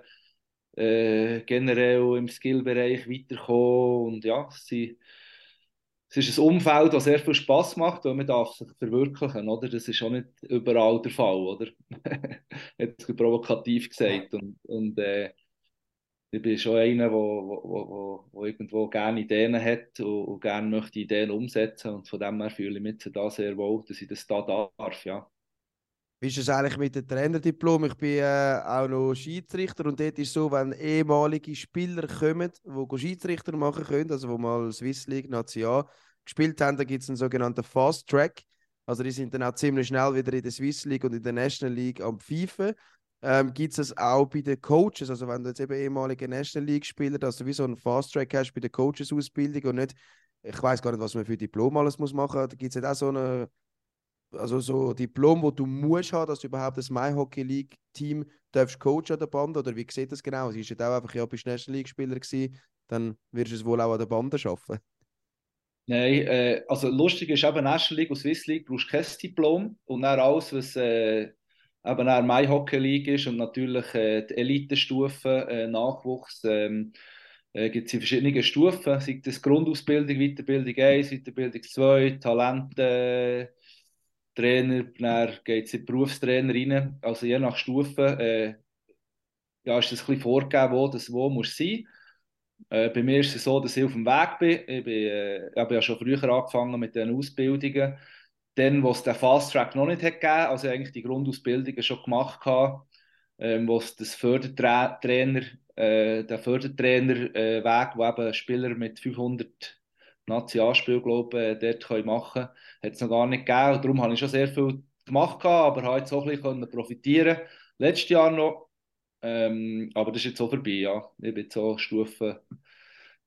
äh, generell im Skillbereich weiterkommen und ja, sie es ist ein Umfeld, das sehr viel Spaß macht und man darf sich verwirklichen, oder? Das ist auch nicht überall der Fall, oder? (laughs) Jetzt provokativ gesagt und, und äh, ich bin schon einer, der wo, wo, wo, wo irgendwo gerne Ideen hat und, und gerne möchte Ideen umsetzen und von dem her fühle ich mich da sehr wohl, dass ich das da darf, ja. Wie ist es eigentlich mit dem Trainerdiplom? Ich bin äh, auch noch Schiedsrichter und dort ist es so, wenn ehemalige Spieler kommen, die Schiedsrichter machen können, also die mal Swiss League, National gespielt haben, dann gibt es einen sogenannten Fast Track. Also die sind dann auch ziemlich schnell wieder in der Swiss League und in der National League am Pfeifen ähm, gibt es das auch bei den Coaches. Also wenn du jetzt eben ehemalige National League Spieler, dass du wie so einen Fast Track hast bei der Coaches Ausbildung und nicht, ich weiß gar nicht, was man für Diplom alles muss machen. Da gibt es auch so eine also so Diplom, wo du musst haben, dass du überhaupt das My Hockey League Team coachen an der Bande oder wie sieht das genau? Sie ist ja auch einfach ja bist National League Spieler gewesen, dann wirst du es wohl auch an der Bande schaffen. Nein, äh, also lustig ist eben National League und Swiss League brauchst kein Diplom und dann alles, was äh, eben auch My Hockey League ist und natürlich äh, die Elitestufe, äh, Nachwuchs, ähm, äh, gibt es in verschiedenen Stufen, sei das Grundausbildung, Weiterbildung 1, Weiterbildung 2, Talente, Trainer, dann geht es in Berufstrainer rein, also je nach Stufe äh, ja, ist das ein bisschen vorgegeben, wo das wo muss sein. Äh, bei mir ist es so, dass ich auf dem Weg bin. Ich, bin, äh, ich habe ja schon früher angefangen mit den Ausbildungen dann, wo es den Fast Track noch nicht hat gegeben, also eigentlich die Grundausbildungen schon gemacht hatte, ähm, wo es das Fördertrainer, äh, der Fördertrainer äh, wo eben Spieler mit 500 Nationalspiel glaube äh, dort können machen, hat es noch gar nicht gegeben. Und darum habe ich schon sehr viel gemacht, aber habe jetzt auch ein bisschen profitieren. Letztes Jahr noch, ähm, aber das ist jetzt auch vorbei, ja. Ich bin so Stufen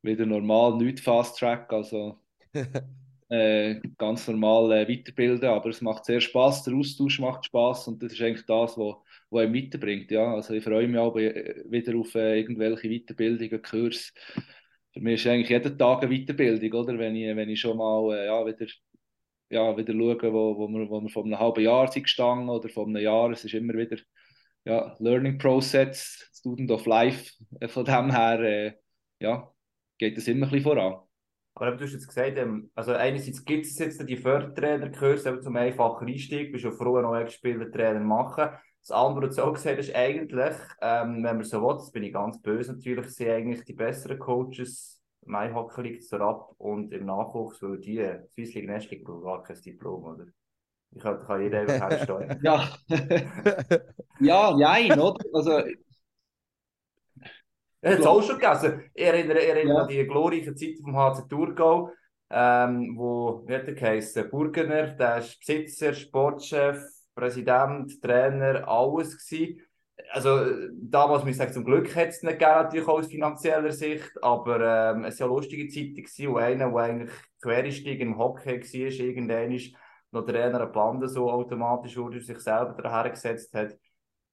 wieder normal, nicht Fast Track, also (laughs) äh, ganz normal äh, weiterbilden, aber es macht sehr Spaß, der Austausch macht Spaß und das ist eigentlich das, was wo einem weiterbringt. Ja? Also ich freue mich auch äh, wieder auf äh, irgendwelche Weiterbildungen, Kurs. Für mich ist eigentlich jeden Tag eine Weiterbildung, oder? Wenn ich, wenn ich schon mal äh, ja, wieder, ja, wieder schaue, wo, wo, wir, wo wir vor einem halben Jahr sind gestanden oder vor einem Jahr, es ist immer wieder ja, Learning Process, Student of Life. Äh, von dem her ja, geht es immer ein bisschen voran. Aber du hast jetzt gesagt, ähm, also einerseits gibt es jetzt die Fördertrainerkurse zum einfachen Einstieg, bist du froh, einen neuen Spielertrainer machen. Das andere, was du auch gesagt hast, ist eigentlich, ähm, wenn man so will, das bin ich ganz böse natürlich, sind eigentlich die besseren Coaches, mein Hockey liegt so ab und im Nachwuchs, weil die Swiss League Nest liegt gar kein Diplom, oder? Ich kann, kann jeder einfach (laughs) herstellen. ja. (laughs) ja, nein, oder? Also, er hat es auch schon gegessen. Ich erinnere, ich erinnere ja. an die glorreiche Zeit vom HC Thurgau, ähm, wo, wie hat er geheißen, Burgener, der ist Besitzer, Sportchef, Präsident, Trainer, alles gewesen. Also damals muss ich sagen, zum Glück hat es nicht gegeben, natürlich aus finanzieller Sicht, aber ähm, es war ja lustige Zeiten gewesen, wo einer, der eigentlich Quereinstieg im Hockey war, irgendwann noch Trainer eine Bande so automatisch wurde, sich selber daher gesetzt hat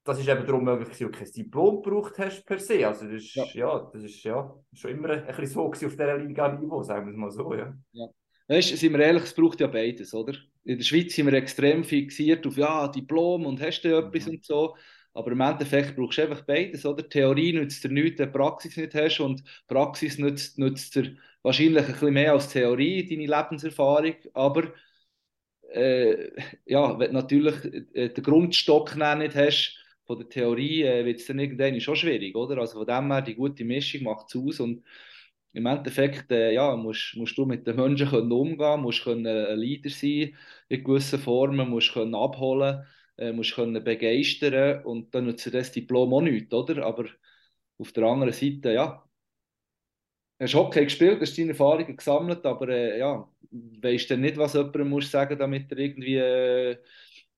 das ist eben darum möglich, dass du kein Diplom gebraucht hast per se. Also das ist, ja. ja das ist ja schon immer ein bisschen so auf dieser Liga-Niveau, sagen wir es mal so. Ja. ja. Weißt, sind wir ehrlich, es braucht ja beides, oder? In der Schweiz sind wir extrem fixiert auf ja, Diplom und hast du etwas mhm. und so. Aber im Endeffekt brauchst du einfach beides, oder? Theorie nützt dir nichts, wenn du Praxis nicht hast und Praxis nützt, nützt dir wahrscheinlich ein bisschen mehr als Theorie, deine Lebenserfahrung, aber äh, ja, wenn du natürlich äh, den Grundstock nicht hast von der Theorie, äh, wird es dann irgendwann schon schwierig, oder? Also von dem her, die gute Mischung macht es aus und im Endeffekt äh, ja, musst, musst du mit den Menschen können umgehen musst können ein Leader sein in gewissen Formen, musst können abholen, äh, musst können begeistern und dann nützt das Diplom auch nichts, oder? Aber auf der anderen Seite, ja, hast Hockey gespielt, hast deine Erfahrungen gesammelt, aber äh, ja, weißt dann nicht, was jemandem muss sagen, damit er irgendwie äh,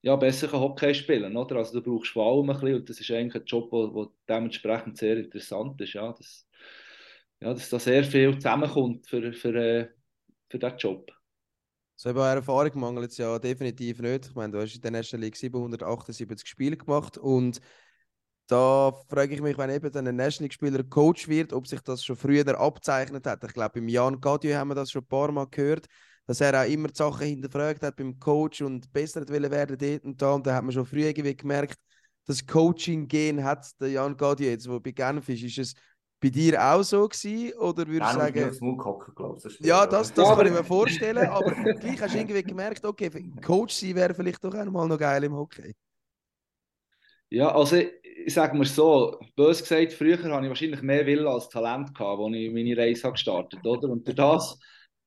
ja, besser Hockey spielen oder? Also du brauchst vor allem ein bisschen und das ist eigentlich ein Job, der dementsprechend sehr interessant ist, ja, das, ja, dass da sehr viel zusammenkommt für, für, äh, für diesen Job. So eben Erfahrung mangelt es ja definitiv nicht. Ich meine, du hast in der National League 778 Spiele gemacht und da frage ich mich, wenn eben ein National-Spieler Coach wird, ob sich das schon früher abzeichnet hat. Ich glaube, im Jan Gadieu haben wir das schon ein paar Mal gehört, dass er auch immer die Sachen hinterfragt hat beim Coach und besser werden dort und da. Und da hat man schon früher irgendwie gemerkt, das Coaching-Gen hat der Jan Gadieu jetzt, wo bei Genf ist. Ist es bei dir auch so gewesen? Oder würdest du sagen... Hocken, glaub, ja, das, das kann ich mir vorstellen, aber gleich hast du irgendwie gemerkt, okay, Coach sein wäre vielleicht doch einmal noch geil im Hockey. Ja, also ich sage mal so, bös gesagt, früher hatte ich wahrscheinlich mehr Wille als Talent, gehabt, als ich meine Reise gestartet habe. Und durch das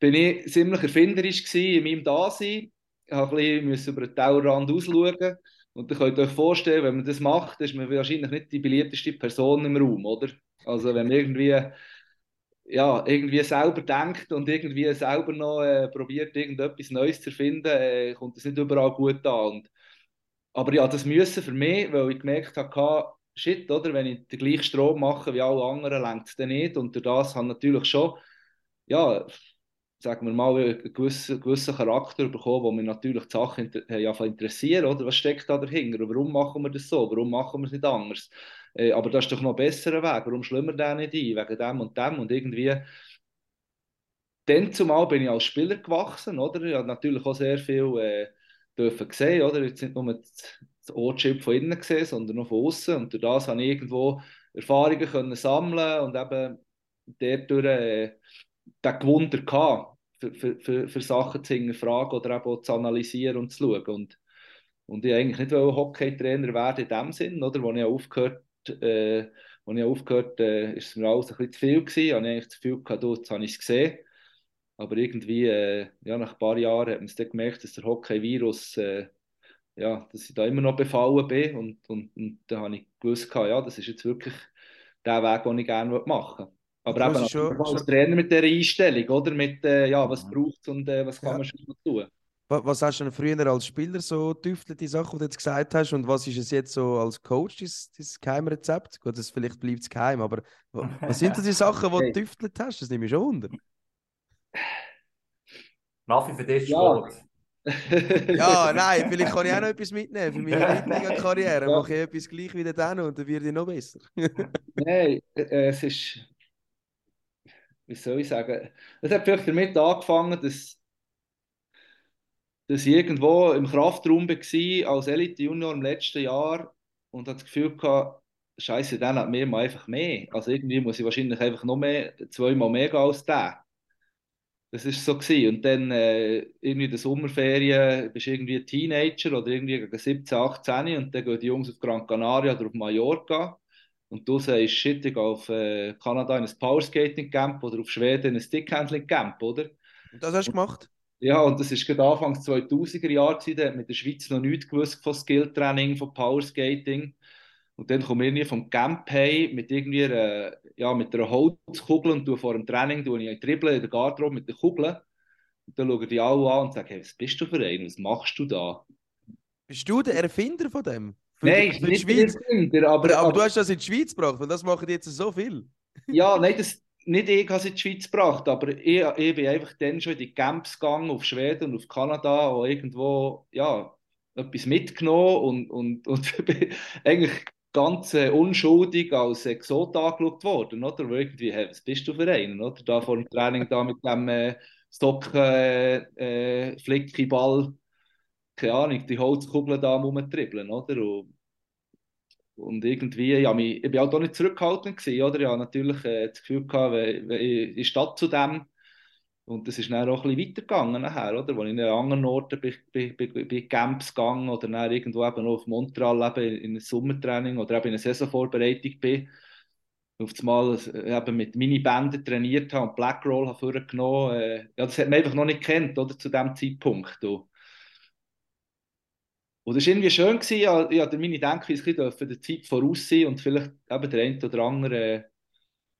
bin ich ziemlich erfinderisch in meinem Dasein. Ich musste über den Tellerrand ausschauen. Und ihr könnt euch vorstellen, wenn man das macht, ist man wahrscheinlich nicht die beliebteste Person im Raum, oder? Also wenn man irgendwie, ja, irgendwie selber denkt und irgendwie selber noch äh, probiert, irgendetwas Neues zu erfinden, äh, kommt das nicht überall gut an. Und aber ja, das müssen für mich, weil ich gemerkt habe, shit, oder, wenn ich den gleichen Strom mache wie alle anderen, längt es dann nicht. Und durch das habe natürlich schon, ja, sagen wir mal, einen gewissen, gewissen Charakter bekommen, wo mir natürlich die Sachen ja, interessieren, oder? Was steckt da dahinter? Warum machen wir das so? Warum machen wir es nicht anders? Äh, aber das ist doch noch ein besserer Weg. Warum schlimmer wir den nicht ein? Wegen dem und dem. Und irgendwie, dann zumal bin ich als Spieler gewachsen, oder? Ich habe natürlich auch sehr viel äh, dürfen sehen, oder? Jetzt nicht nur das, Ortschip von innen gesehen, sondern noch von außen. Und durch das habe ich irgendwo Erfahrungen können sammeln und eben dadurch äh, den Gewunder gehabt, für, für, für, für Sachen zu hinterfragen oder eben zu analysieren und zu schauen. Und, und ich eigentlich nicht Hockey-Trainer werden in dem Sinn, oder? Wo ich aufgehört äh, als ich aufgehört äh, ist es mir alles ein bisschen zu viel gewesen. Ich habe eigentlich zu viel gehabt, jetzt habe ich es gesehen. Aber irgendwie, äh, ja, nach ein paar Jahren hat man es dann gemerkt, dass der Hockey-Virus, äh, ja, dass ich da immer noch befallen bin. Und, und, und da habe ich gewusst, ja, das ist jetzt wirklich der Weg, den ich gerne machen möchte. Aber eben schon, als. Trainer mit dieser Einstellung, oder? Mit, äh, ja, was braucht es und äh, was kann ja. man schon tun. Was hast du denn früher als Spieler so tüftelt, die Sachen, die du jetzt gesagt hast, und was ist es jetzt so als Coach, das, das Geheimrezept? Gut, das, vielleicht bleibt es geheim, aber was sind das die Sachen, die du (laughs) tüftelt hast? Das nehme ich schon wunder. Nafi, für dich ja. (laughs) ja, nein, vielleicht kann ich auch noch etwas mitnehmen für meine. (laughs) Ja. Mache ich etwas gleich wie dann und dann wird ich noch besser. nein, äh, es ist. Wie soll ich sagen? Es hat vielleicht damit angefangen, dass, dass ich irgendwo im Kraftraum war als Elite-Junior im letzten Jahr und hatte das Gefühl gehabt, Scheiße, dann hat mir mal einfach mehr. Also irgendwie muss ich wahrscheinlich einfach noch mehr, zweimal mehr gehen als der. Das ist so gewesen. Und dann äh, irgendwie in der Sommerferien bist du irgendwie Teenager oder irgendwie gegen 17, 18 und dann gehen die Jungs auf Gran Canaria oder auf Mallorca und du sagst, shit, ich gehe auf äh, Kanada in ein Powerskating Camp oder auf Schweden in ein Stickhandling Camp, oder? Und das hast du gemacht? Ja, und das war gerade Anfang 2000er Jahre, da hat mit der Schweiz noch nichts gewusst von Skilltraining, von Powerskating. Und dann komme ich vom Camp hey mit irgendwie einer, ja, mit einer Holzkugel und du vor dem Training tue ich dribbeln in der Garderobe mit der Kugel. Und dann schauen die alle an und sagen, hey, was bist du für ein? Was machst du da? Bist du der Erfinder von dem? Für nein, die, für nicht Schweiz? der Erfinder, aber, aber, aber, du hast das in die Schweiz gebracht, weil das machen jetzt so viel. (laughs) ja, nein, das, nicht ich habe es in die Schweiz gebracht, aber ich, ich bin einfach dann schon in die Camps gegangen, auf Schweden und auf Kanada, wo irgendwo, ja, etwas mitgenommen und, und, (laughs) und eigentlich ganz äh, unschuldig als Exot angeschaut worden, oder? Wo irgendwie, hey, was bist du für einen, oder? Da vor dem Training da mit dem äh, Socken, äh, äh, Flickiball, keine Ahnung, die Holzkugeln da rumtribbeln, oder? Und, und irgendwie, ja, ich bin auch nicht zurückgehalten gewesen, oder? Ich habe natürlich äh, das Gefühl gehabt, wenn, wenn ich die Stadt zu dem und das ist dann auch ein bisschen weitergegangen nachher, oder? Wo ich in anderen Orten bei, bei, bei, bei Camps gegangen oder dann irgendwo eben auf Montreal eben in ein Sommertraining oder eben in eine Saisonvorbereitung bin. Auf einmal eben mit Minibänden trainiert habe und Black Roll habe vorgenommen. Äh, ja, das hat man einfach noch nicht kennt, oder? Zu dem Zeitpunkt. Und, und das war irgendwie schön, gewesen, ja, ja, meine Denkweise ein der Zeit voraus sein und vielleicht eben der eine oder andere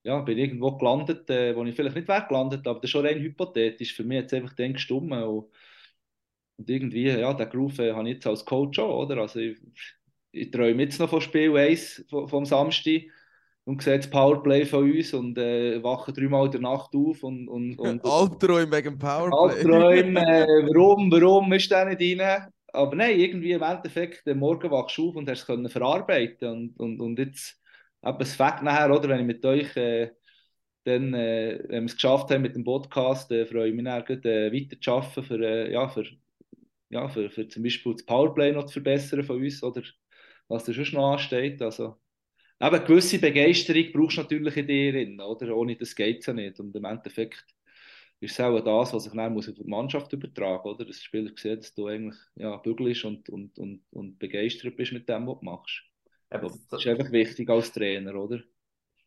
ja, bin irgendwo gelandet, äh, wo ich vielleicht nicht wäre gelandet, aber das ist schon rein hypothetisch. Für mich hat es einfach dann gestimmt. Und, und irgendwie, ja, den Groove äh, habe ich jetzt als Coach auch, oder? Also ich, ich träume jetzt noch von Spiel 1 vom, vom Samstag und sehe das Powerplay von uns und äh, wache dreimal in der Nacht auf und... und, und (laughs) Albträume wegen Powerplay. Albträume, äh, (laughs) warum, warum ist der nicht rein? Aber nein, irgendwie im Endeffekt, Morgen wachst du auf und hast es können verarbeiten und, und, und jetzt aber es fängt nachher, oder, wenn ich mit euch äh, dann, äh, wenn wir es geschafft haben mit dem Podcast, äh, freue ich mich dann äh, weiter zu arbeiten, für, äh, ja, für, ja, für, für zum Beispiel das Powerplay noch zu verbessern von uns oder was da schon noch ansteht. Also, eben, eine gewisse Begeisterung brauchst du natürlich in dir, drin, oder? Ohne das geht es ja nicht. Und im Endeffekt ist es auch das, was ich dann muss auf die Mannschaft übertragen muss, oder? Die Spieler sehen, dass du eigentlich ja, bügelst und, und, und, und begeistert bist mit dem, was du machst. Eben, das ist einfach wichtig als Trainer, oder?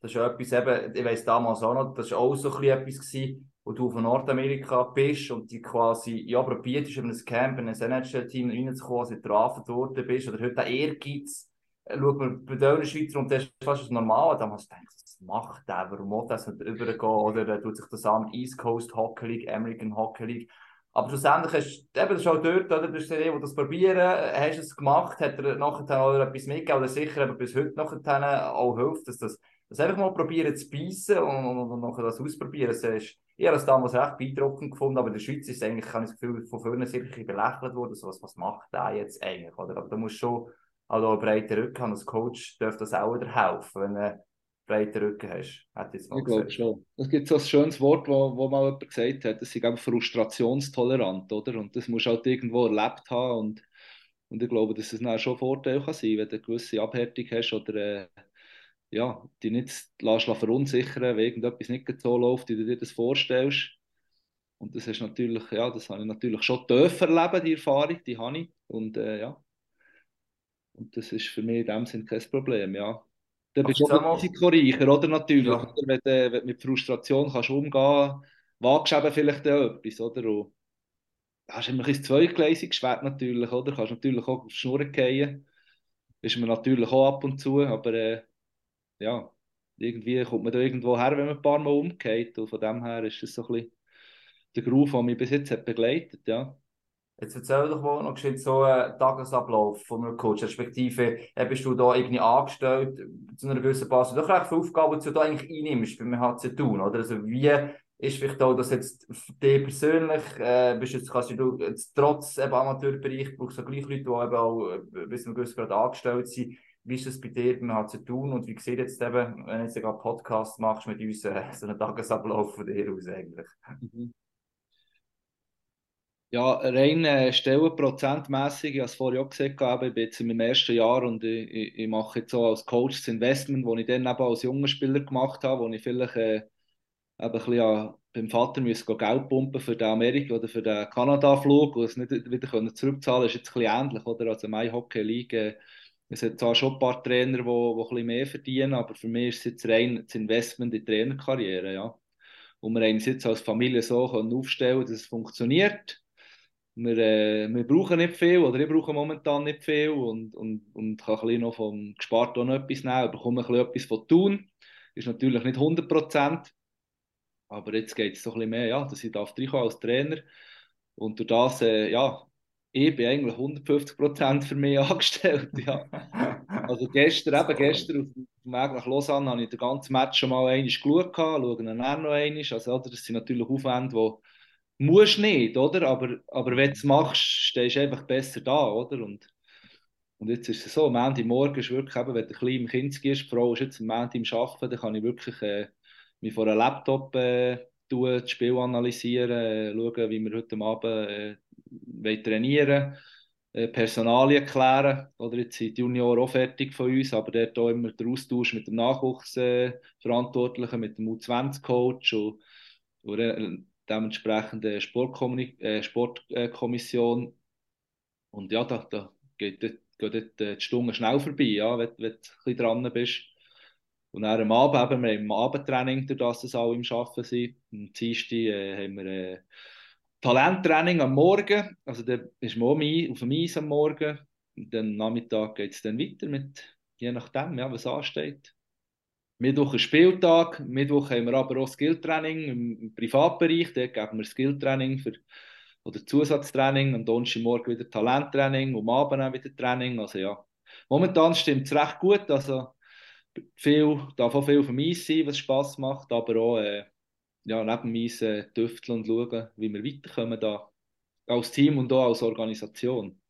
Das ist ja etwas, eben, ich weiss damals auch noch, das war auch so etwas, gewesen, wo du von Nordamerika bist und die quasi, ja, probierst, in ein Camp, in ein NHL-Team reinzukommen, als du gedraftet worden bist, oder heute der Ehrgeiz, schaut man bei den Schweizer und das ist fast das Normale, da du gedacht, was macht der, warum muss das nicht übergehen, oder tut sich das an, East Coast Hockey League, American Hockey League, aber schlussendlich hast du, eben, ist auch dort, oder, du hast der, das probieren, hast es gemacht, hat er nachher auch etwas mitgegeben, oder sicher aber bis heute nachher auch hilft, dass das, das einfach mal probieren zu beißen und, und, und nachher das ausprobieren. Das ist, ich habe das damals recht beeindruckend gefunden, aber in der Schweiz ist es eigentlich, kann ich das Gefühl, von vorne sicher belächelt worden, so, was, was macht der jetzt eigentlich, oder? Aber da musst schon also einen breiten Rücken als Coach dürfte das auch wieder helfen, wenn, äh, breiten Rücken hast. Hätte ich ich glaube schon. Es gibt so ein schönes Wort, wo, wo mal jemand gesagt hat, das ist eben frustrationstolerant, oder? Und das musst du halt irgendwo erlebt haben und, und ich glaube, dass es dann schon ein Vorteil kann sein, wenn du eine gewisse Abhärtung hast oder äh, ja, dich nicht lässt verunsichern, wenn irgendetwas nicht so läuft, wie du dir das vorstellst. Und das ist natürlich, ja, das habe ich natürlich schon dürfen erleben, die Erfahrung, die habe ich. Und äh, ja, und das ist für mich in dem Sinn kein Problem, ja. Dann bist du auch risikoreicher, oder? Natürlich. Ja. Oder? Wenn, du, wenn du mit Frustration kannst umgehen wagst du eben vielleicht auch etwas, oder? Und hast immer ein zweigleisig geschwert natürlich, oder? Kannst natürlich auch auf die Schnur gehen. Ist man natürlich auch ab und zu, aber äh, ja, irgendwie kommt man da irgendwo her, wenn man ein paar Mal umgeht. Und von dem her ist das so ein bisschen der Groove, der mich bis jetzt hat begleitet, ja. Jetzt erzähl doch mal noch so einen Tagesablauf von einem Coach, respektive bist du da irgendwie angestellt zu einer gewissen Basis. Doch recht viele Aufgaben, die du da eigentlich einnimmst beim HC tun, oder? Also wie ist vielleicht auch das jetzt für dich persönlich, äh, bist jetzt, kannst du jetzt trotz eben Amateurbereich, brauchst du gleich Leute, die eben auch äh, bis zu einem gewissen Grad angestellt sind. Wie ist das bei dir beim HC tun und wie sieht jetzt eben, wenn du jetzt einen Podcast machst mit uns, äh, so einen Tagesablauf von dir aus eigentlich? Mhm. Ja, rein äh, stellenprozentmässig, ich habe es vorher auch gesagt, ich bin jetzt in meinem ersten Jahr und ich, ich, mache jetzt so als Coach das Investment, das ich dann eben als junger Spieler gemacht habe, wo ich vielleicht äh, eben ein bisschen ja, beim Vater müssen Geld pumpen für den Amerika- oder für den Kanada-Flug und es nicht wieder können zurückzahlen ist jetzt ein bisschen ähnlich, oder? Also meine Hockey League, äh, es hat zwar schon ein paar Trainer, die, die ein bisschen mehr verdienen, aber für mich ist es jetzt rein das Investment in die Trainerkarriere, ja. Und wir haben uns jetzt als Familie so aufstellen dass es funktioniert wir, äh, wir brauchen nicht viel, oder ich brauche momentan nicht viel und, und, und kann ein bisschen noch vom Gesparten noch etwas nehmen, bekomme ein bisschen etwas von tun. Ist natürlich nicht 100%, aber jetzt geht es so ein mehr, ja, dass ich darf als Trainer und durch das, äh, ja, ich bin eigentlich 150% für mich (laughs) angestellt, ja. Also gestern, eben gestern auf dem Weg nach Lausanne habe ich den ganzen Match schon mal einmal geschaut, schaue ihn auch noch einmal, also das sind natürlich Aufwände, die musst nicht, oder? Aber, aber wenn du es machst, stehst du einfach besser da, oder? Und, und jetzt ist es so, am Ende Morgen ist wirklich eben, wenn du klein im Kind gehst, die Frau ist jetzt am Ende im Arbeiten, dann kann ich wirklich äh, mich vor einem Laptop äh, tun, das Spiel analysieren, äh, schauen, wie wir heute Abend äh, trainieren äh, Personalien klären. Oder jetzt sind die Junioren auch fertig von uns, aber dort auch immer der Austausch mit dem Nachwuchsverantwortlichen, äh, mit dem U20-Coach und, und äh, dementsprechend äh, Sportkommission. Und ja, da, da geht, dort, geht dort die Stunde schnell vorbei, ja, wenn, wenn du ein dran bist. Und dann am Abend, eben, wir haben im Abendtraining, durch das es alle im Arbeiten sind. Am Dienstag äh, haben wir äh, Talenttraining am Morgen. Also da ist man auf dem Eis am Morgen. Und dann am Nachmittag geht es dann weiter mit, je nachdem, ja, was ansteht. Mittwoch ist Spieltag. Mittwoch haben wir aber auch Skilltraining im, Privatbereich. Dort geben wir Skilltraining für, oder Zusatztraining. Am Donnerstagmorgen wieder Talenttraining. Am Abend auch wieder Training. Also ja, momentan stimmt es recht gut. Also viel, darf auch viel vom Eis sein, was Spass macht, aber auch äh, ja, neben Eis äh, tüfteln und schauen, wie wir weiterkommen da als Team und auch als Organisation.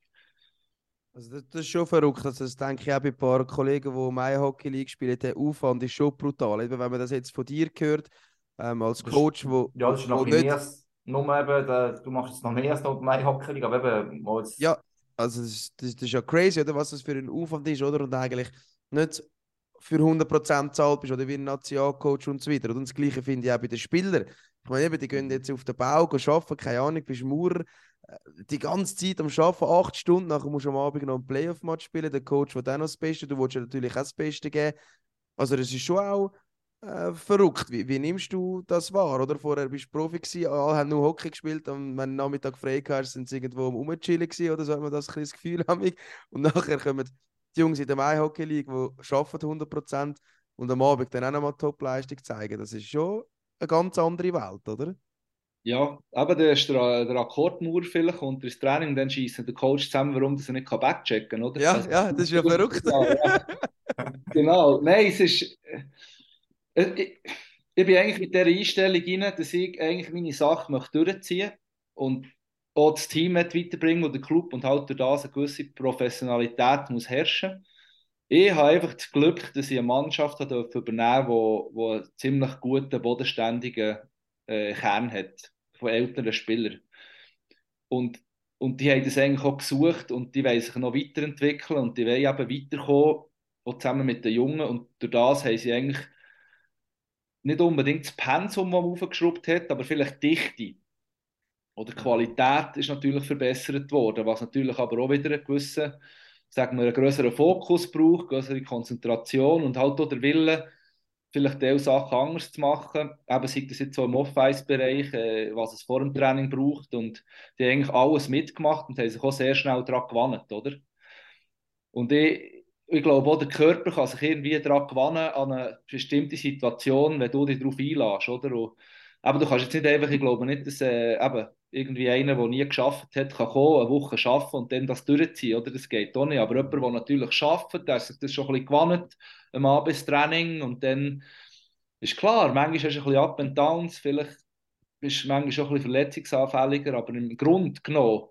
Also das, das, ist schon verrückt. Also das denke ich auch bei ein paar Kollegen, die meine Hockey League spielen. Der Aufwand ist schon brutal. Eben, wenn man das jetzt von dir hört, ähm, als Coach, wo, ja, das ist noch nicht... als nur eben, der, du machst es noch mehr als noch meine Hockey League, aber eben, jetzt... Ja, also das, das, das, ist ja crazy, oder was das für ein Aufwand ist, oder? Und eigentlich nicht für 100% zahlt bist oder wie ein Nationalcoach und so weiter. Und das Gleiche finde ich auch bei den Spielern. Ich meine, eben, die gehen jetzt auf den Bau arbeiten, keine Ahnung, bist Maurer, äh, die ganze Zeit am Arbeiten, acht Stunden, nachher musst du am Abend noch ein Playoff-Match spielen, der Coach will auch noch das Beste, du willst natürlich auch das Beste geben. Also das ist schon auch äh, verrückt. Wie, wie, nimmst du das wahr? Oder vorher bist du Profi gewesen, alle haben nur Hockey gespielt und wenn du Nachmittag frei hast, sind sie irgendwo am Rumchillen gewesen, oder so hat man das, ein das Gefühl (laughs) Und nachher kommen die Jungs in der Mai-Hockey League, die arbeiten 100% und am Abend dann auch nochmal Top-Leistung zeigen. Das ist schon eine ganz andere Welt, oder? Ja, aber der, der, der Akkordmauer vielleicht unter das Training, dann schießen der Coach zusammen, warum er nicht backchecken kann, oder? Ja, also, ja, das ist ja (laughs) verrückt. Ja, (laughs) genau, nein, es ist... Äh, ich, ich bin eigentlich mit dieser Einstellung rein, dass ich eigentlich meine Sache möchte durchziehen und auch das Team weiterbringen und der Club und halt durch das eine gewisse Professionalität muss herrschen. Ich habe einfach das Glück, dass ich eine Mannschaft habe übernehmen wo, wo einen ziemlich guten, bodenständigen äh, Kern hat von älteren Spielern. Und, und die haben das eigentlich auch gesucht und die wollen sich noch weiterentwickeln und die wollen eben weiterkommen, auch zusammen mit den Jungen und durch das haben sie eigentlich nicht unbedingt das Pensum, das man aufgeschraubt hat, aber vielleicht Dichte. Oder die Qualität ist natürlich verbessert worden, was natürlich aber auch wieder einen gewissen, sagen wir, einen größeren Fokus braucht, größere Konzentration und halt auch der Wille, vielleicht diese Sachen anders zu machen. Eben sei das jetzt so im Off-Ice-Bereich, äh, was es vor dem Training braucht. Und die haben eigentlich alles mitgemacht und haben sich auch sehr schnell daran gewandt, oder? Und ich, ich glaube auch, der Körper kann sich irgendwie daran gewannen an eine bestimmte Situation, wenn du dich darauf einlässt, oder? Und, aber du kannst jetzt nicht einfach, ich glaube nicht, dass äh, eben, irgendwie einer, der nie geschafft hat, kann kommen, eine Woche arbeiten und dann das durchziehen, oder? Das geht auch nicht. Aber jemand, der natürlich arbeitet, der sich das schon ein bisschen gewonnen, am Abendstraining und dann ist klar, manchmal hast du ein bisschen Up and Downs, vielleicht bist du manchmal schon ein bisschen verletzungsanfälliger, aber im Grund genommen,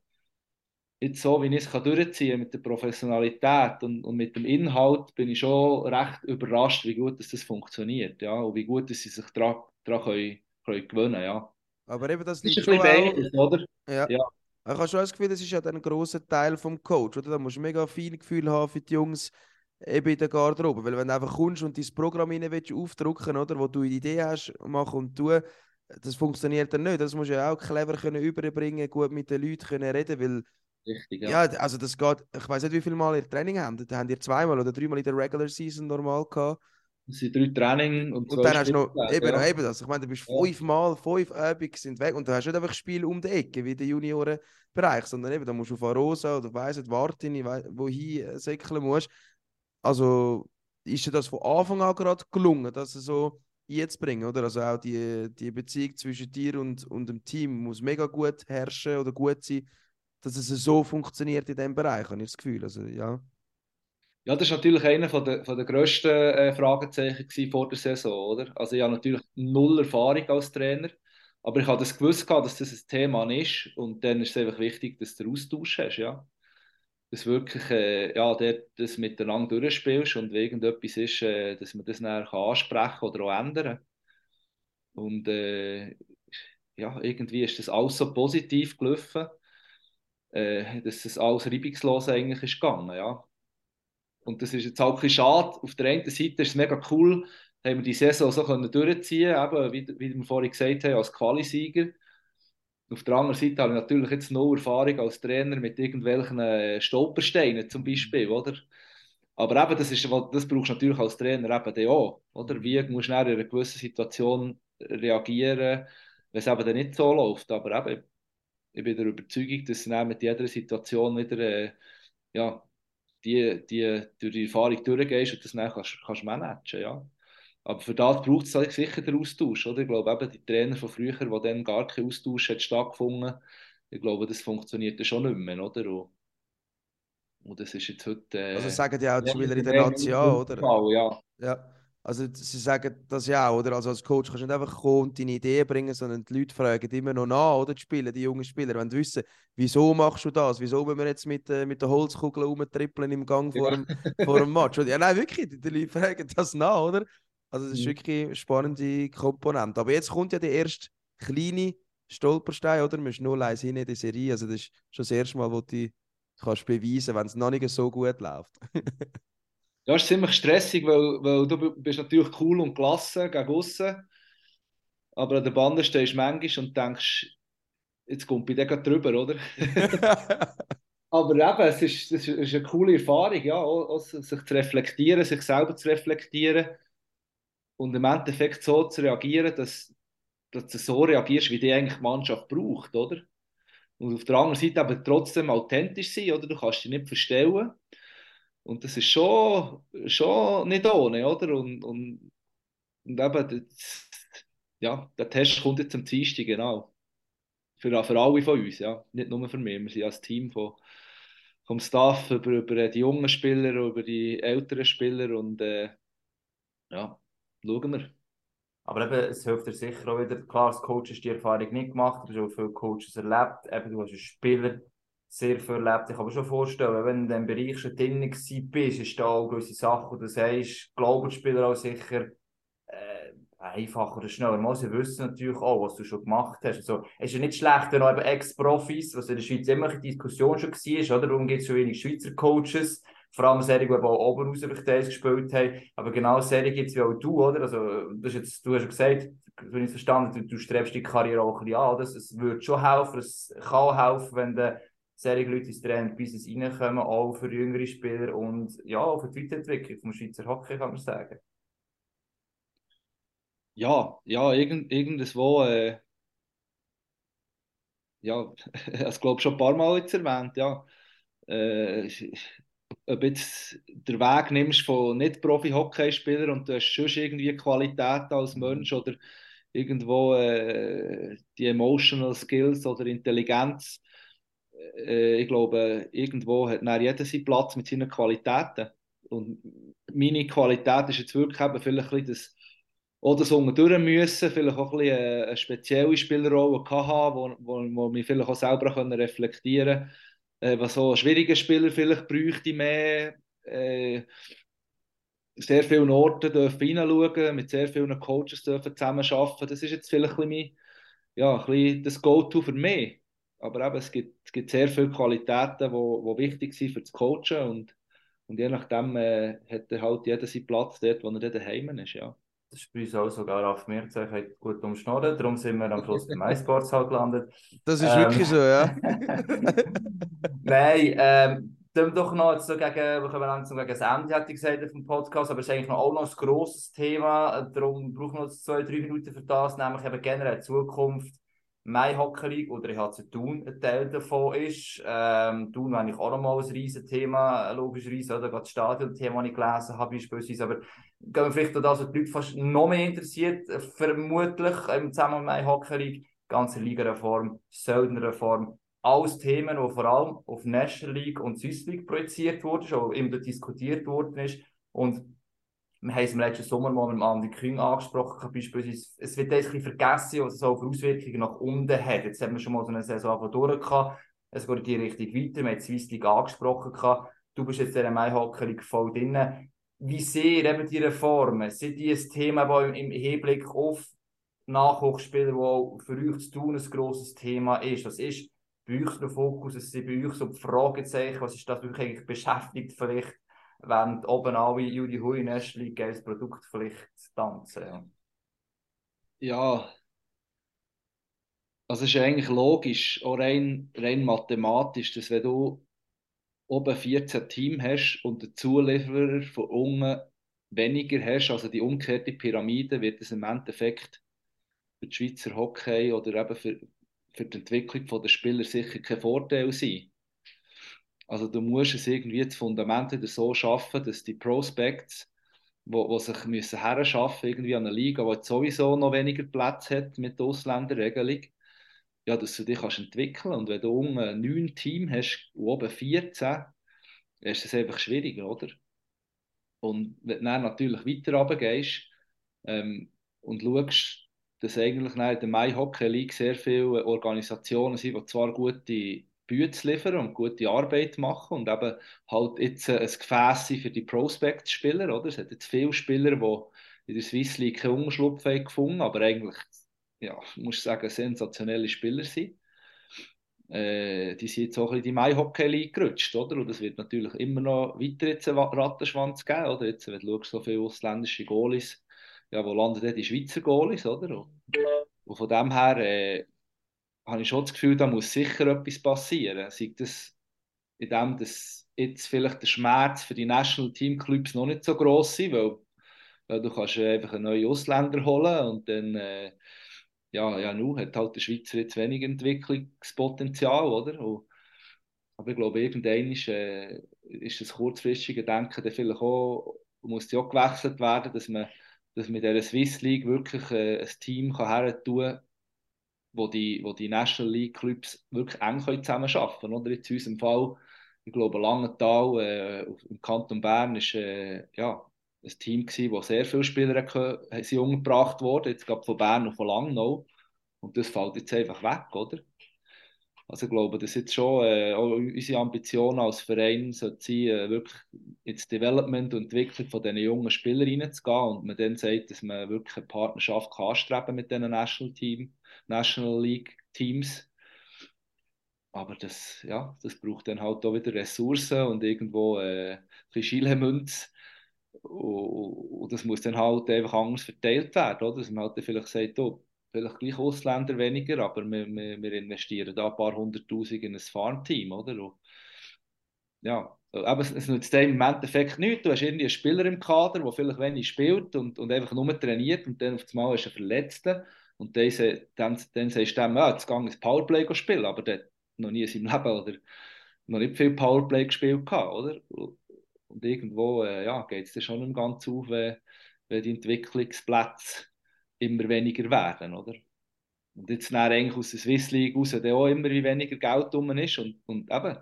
jetzt so, wie ich es durchziehen kann mit der Professionalität und, und mit dem Inhalt, bin ich schon recht überrascht, wie gut das, das funktioniert, ja, und wie gut dass sie sich daran, daran können, gewöhnen, ja. Aber eben das liegt schon beides, oder? Ja. ja. Ich habe schon das Gefühl, das ist ja ein großer Teil vom Coach, oder? Da musst du mega viel Gefühl haben für die Jungs eben in der Garderobe, weil wenn du einfach kommst und dein Programm rein willst, aufdrucken, oder, wo du eine Idee hast, machen und tun, das funktioniert dann nicht. Das musst du ja auch clever können überbringen, gut mit den Leuten können reden, weil Richtig, ja. ja. also das geht, ich weiß nicht, wie viele Mal ihr Training habt. Da habt ihr zweimal oder dreimal in der Regular Season normal gehabt. Das sind drei Training und, und dann hast du noch eben, ja. eben das. Ich meine, du bist ja. fünfmal, fünf Übungen sind weg und du hast nicht einfach Spiel um die Ecke wie der Juniorenbereich, sondern eben, da musst du auf Arosa oder weiss nicht, Wartini, wohin äh, säckeln musst. Also ist dir das von Anfang an gerade gelungen, dass du so jetzt bringen, oder? Also auch die, die Beziehung zwischen dir und, und dem Team muss mega gut herrschen oder gut sein, dass es so funktioniert in diesem Bereich, habe ich das Gefühl. Also, ja. Ja, das ist natürlich einer von der, von der grössten äh, Fragezeichen vor der Saison, oder? Also ich habe natürlich null Erfahrung als Trainer, aber ich habe das gewusst, dass das ein Thema ist und dann ist es einfach wichtig, dass du Austausch hast, ja. Dass wirklich äh, ja, dort das miteinander durchspielst und irgendetwas ist, äh, dass man das dann kann ansprechen oder auch ändern Und äh, ja, irgendwie ist das alles so positiv gelaufen äh, dass es alles reibungslos eigentlich ist gegangen, ja. Und das ist jetzt halt ein schade. Auf der einen Seite ist es mega cool, haben wir die Saison so können durchziehen eben, wie, wie wir vorhin gesagt haben, als Qualisieger. Auf der anderen Seite habe ich natürlich jetzt noch Erfahrung als Trainer mit irgendwelchen äh, Stolpersteinen zum Beispiel, oder? Aber eben, das, ist, das brauchst du natürlich als Trainer eben auch, oder? Wie musst du in einer gewissen Situation reagieren, wenn es eben dann nicht so läuft. Aber eben, ich bin der Überzeugung, dass du mit jeder Situation wieder äh, ja, die, die, durch die Erfahrung durchgehst und das dann kannst, kannst managen, ja. Aber für das braucht es halt sicher den Austausch, oder? Ich glaube eben, die Trainer von früher, wo dann gar kein Austausch hat stattgefunden, ich glaube, das funktioniert schon nicht mehr, oder? Und, und das ist jetzt heute... Äh, also sagen ja auch die Spieler in der Nation, oder? Fall, ja. ja. Also sie sagen das ja auch, oder? Also als Coach kannst du nicht einfach kommen und deine Idee bringen, sondern die Leute fragen immer noch nach, oder? Die Spieler, die jungen Spieler, wenn sie wissen, wieso machst du das? Wieso müssen wir jetzt mit, äh, mit der Holzkugel rumtrippeln im Gang vor, ja. dem, vor dem Match? (laughs) ja, nein, wirklich, die, die Leute fragen das nach, oder? Also das ist mhm. wirklich eine spannende Komponente. Aber jetzt kommt ja der erste kleine Stolperstein, oder? Du musst nur leise hin in die Serie. Also das ist schon das erste Mal, wo du kannst beweisen, wenn es noch nicht so gut läuft. (laughs) ja, es ist ziemlich stressig, weil, weil du bist natürlich cool und gelassen gegen außen. Aber an der Bande stehst du manchmal und denkst, jetzt kommt bei dir drüber, oder? (laughs) Aber eben, es ist, es ist eine coole Erfahrung, ja, auch, auch sich zu reflektieren, sich selber zu reflektieren und im Endeffekt so zu reagieren, dass, dass du so reagierst, wie die eigentlich die Mannschaft braucht, oder? Und auf der anderen Seite aber trotzdem authentisch sein, oder? Du kannst dich nicht verstellen. Und das ist schon, schon nicht ohne, oder? Und, und, und eben, das, ja, der Test kommt jetzt am Dienstag, genau. Für, für alle von uns, ja. Nicht nur für mich. Wir sind als Team von, vom Staff über, über die jungen Spieler, über die älteren Spieler und äh, ja, schauen wir. Aber eben, es hilft dir sicher auch wieder, klar, als Coach hast du die Erfahrung nicht gemacht, du hast auch viele Coaches erlebt, eben, du hast als Spieler sehr viel erlebt. Ich kann mir schon vorstellen, wenn du in diesem Bereich schon drin bist, ist da auch gewisse Sachen, du sagst, glauben die Spieler auch sicher äh, einfacher oder schneller. Mal, sie wissen natürlich auch, was du schon gemacht hast. Also, es ist ja nicht schlecht, wenn auch Ex-Profis, was in der Schweiz immer eine Diskussion schon war, oder? Warum gibt es so wenig Schweizer Coaches? vor allem Serie, die auch oben raus gespielt haben, aber genau Serie gibt es wie auch du, oder? Also, das jetzt, du hast ja gesagt, wenn ich verstanden du, du strebst die Karriere auch ein bisschen an, das, es würde schon helfen, es kann helfen, wenn der Serie Leute ins Training-Business reinkommen, auch für jüngere Spieler und ja, auch für die Weiterentwicklung vom Schweizer Hockey, kann man sagen. Ja, ja, irgend, irgendwo, äh, ja, (laughs) ich glaube schon ein paar Mal jetzt erwähnt, ja. Äh, ob jetzt den Weg nimmst von Nicht-Profi-Hockeyspielern und du hast schon irgendwie Qualität als mhm. Mensch oder irgendwo äh, die Emotional Skills oder Intelligenz. Äh, ich glaube, irgendwo hat jeder seinen Platz mit seinen Qualitäten. Und meine Qualität ist jetzt wirklich eben vielleicht ein das oder so durch müssen, vielleicht auch ein bisschen eine, spezielle Spielerrolle haben, wo, wo, wo mich vielleicht auch selber reflektieren können äh, was so ein schwieriger Spieler vielleicht bräuchte mehr. Äh, sehr vielen Orten dürfen hineinschauen, mit sehr vielen Coaches dürfen zusammenarbeiten. Das ist jetzt vielleicht ein bisschen, ja, ein bisschen das Go-To für mich. Aber eben, es gibt, es gibt sehr viele Qualitäten, die wo, wo wichtig sind für das Coachen und, und je nachdem äh, hat halt jeder seinen Platz dort, wo er dann daheim ist, ja. Das ist bei uns auch sogar auf mir gesagt, gut umschnorren. Darum sind wir am Schluss beim MySports halt gelandet. Das ist ähm, wirklich so, ja. (laughs) Nein, ähm, dann doch noch jetzt so gegen, wir kommen langsam gegen das Ende, hätte ich gesagt, vom Podcast, aber es ist eigentlich noch auch noch ein grosses Thema. Darum brauchen wir noch zwei, drei Minuten für das, nämlich eben generell Zukunft My Hockey oder EHC Thun ein Teil davon ist. Ähm, Thun war eigentlich auch nochmal ein riesen Thema, logischerweise, oder? Gerade das Stadion-Thema, das ich gelesen habe, beispielsweise. Aber gehen wir vielleicht auch das, was die Leute fast noch mehr interessiert, vermutlich im Zusammenhang mit Hockey ganze Liga-Reform, Söldner-Reform, alles Themen, die vor allem auf National League und Swiss League projiziert wurden, schon immer diskutiert worden ist. Und wir haben es im letzten Sommer mal mit Andi Küng angesprochen, beispielsweise, es wird ein bisschen vergessen, was es auch für Auswirkungen nach unten hat. Jetzt haben wir schon mal so eine Saison durch. Es geht in die Richtung weiter. Wir haben die Swiss League angesprochen. Du bist jetzt in der Mai-Hockey voll drin. Wie sehr eben die Reformen, sind die ein Thema, das im Hinblick auf Nachwuchsspieler, wo für euch zu tun ein grosses Thema ist? Das ist bei euch der Fokus, es sind bei euch so die Fragezeichen, was ist das wirklich eigentlich beschäftigt vielleicht, wenn oben alle Judy Hui Liga geiles Produkt vielleicht tanzen. Ja. also es ist eigentlich logisch, auch rein, rein mathematisch, dass wenn du oben 14 Teams hast und den Zulieferer von unten weniger hast, also die umgekehrte Pyramide, wird es im Endeffekt für die Schweizer Hockey oder eben für, für die Entwicklung der Spieler sicher kein Vorteil sein. Also du musst es irgendwie das Fundament wieder so schaffen, dass die Prospects, wo, wo sich müssen herschaffen irgendwie an einer Liga, die sowieso noch weniger Platz hat mit der Ausländerregelung, ja, dass du dich kannst entwickeln und wenn du unten neun Team hast und oben 14, ist das einfach schwieriger, oder? Und wenn du dann natürlich weiter runtergehst ähm, und schaust, dass eigentlich in der Mai Hockey League sehr viele Organisationen sind, die zwar gute Bücher liefern und gute Arbeit machen und eben halt jetzt ein Gefäß für die Prospect-Spieler? Es hat jetzt viele Spieler, die in der Swiss League keinen Umschlupf gefunden aber eigentlich, ja, muss ich sagen, sensationelle Spieler sind. Äh, die sind jetzt auch in die Mai Hockey League gerutscht, oder? Und es wird natürlich immer noch weiter jetzt einen Rattenschwanz geben, oder? Jetzt, wenn du schaust, so viele ausländische Goalies, ja, wo landen die Schweizer Goalies, oder? Und, und von dem her äh, habe ich schon das Gefühl, da muss sicher etwas passieren. Sei das in dem, dass jetzt vielleicht der Schmerz für die National Team Clubs noch nicht so groß ist, weil, weil du kannst einfach einen neuen Ausländer holen und dann äh, ja, ja, nun hat halt der Schweizer jetzt wenig Entwicklungspotenzial, oder? Und, aber ich glaube, irgendwann ist, äh, ist das kurzfristige Denken dann vielleicht auch, muss ja auch gewechselt werden, dass man, dass man dieser Swiss League wirklich äh, ein Team kann tun wo die, wo die National League Clubs wirklich eng zusammenarbeiten können. Oder jetzt in unserem Fall, ich glaube, Langenthal äh, im Kanton Bern ist äh, ja, ein Team gewesen, wo sehr viele Spieler umgebracht wurden, jetzt gerade von Bern und von Langnau. Und das fällt jetzt einfach weg, oder? Also ich glaube, das ist jetzt schon äh, unsere Ambition als Verein sein, äh, wirklich ins Development und Entwicklung von diesen jungen Spielern reinzugehen und man dann sagt, dass man wirklich eine Partnerschaft kann anstreben mit diesen National Team, National League Teams. Aber das, ja, das braucht dann halt auch wieder Ressourcen und irgendwo äh, ein bisschen Schilemünz. Und, das muss dann halt einfach anders verteilt werden, oder? Dass man halt vielleicht sagt, oh, vielleicht gleich Ausländer weniger, aber wir, wir, wir investieren da ein paar hunderttausend in ein Farmteam, oder? Und, ja, aber es, es nützt dem im Endeffekt nichts. Du hast irgendwie einen Spieler im Kader, der vielleicht wenig spielt und, und einfach nur trainiert und dann auf einmal ist er Verletzter und dann, dann, dann sagst du dem, ja, jetzt gehe ich Powerplay spielen, aber der hat noch nie in seinem Leben oder noch nicht viel Powerplay gespielt gehabt, oder? Und irgendwo äh, ja, geht es dann schon ganz auf, wenn, wenn die Entwicklungsplätze immer weniger werden, oder? Und jetzt dann eigentlich aus der Swiss League raus dann auch immer weniger Geld drum ist und, und eben,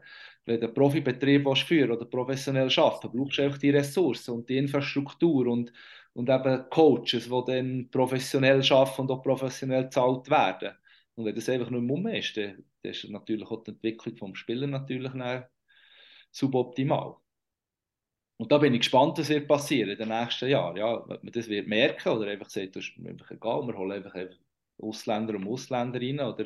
wenn du einen Profibetrieb führen oder professionell arbeiten brauchst du einfach die Ressourcen und die Infrastruktur und, und eben Coaches, die dann professionell arbeiten und auch professionell bezahlt werden. Und wenn das einfach nur im ist, dann, dann ist natürlich auch die Entwicklung des Spielers natürlich suboptimal. Und da bin ich gespannt, was wird passieren in den nächsten Jahren. Ja, ob man das wird merken oder einfach sagt, das ist mir einfach egal, wir holen einfach, einfach Ausländer und Ausländer rein. Oder?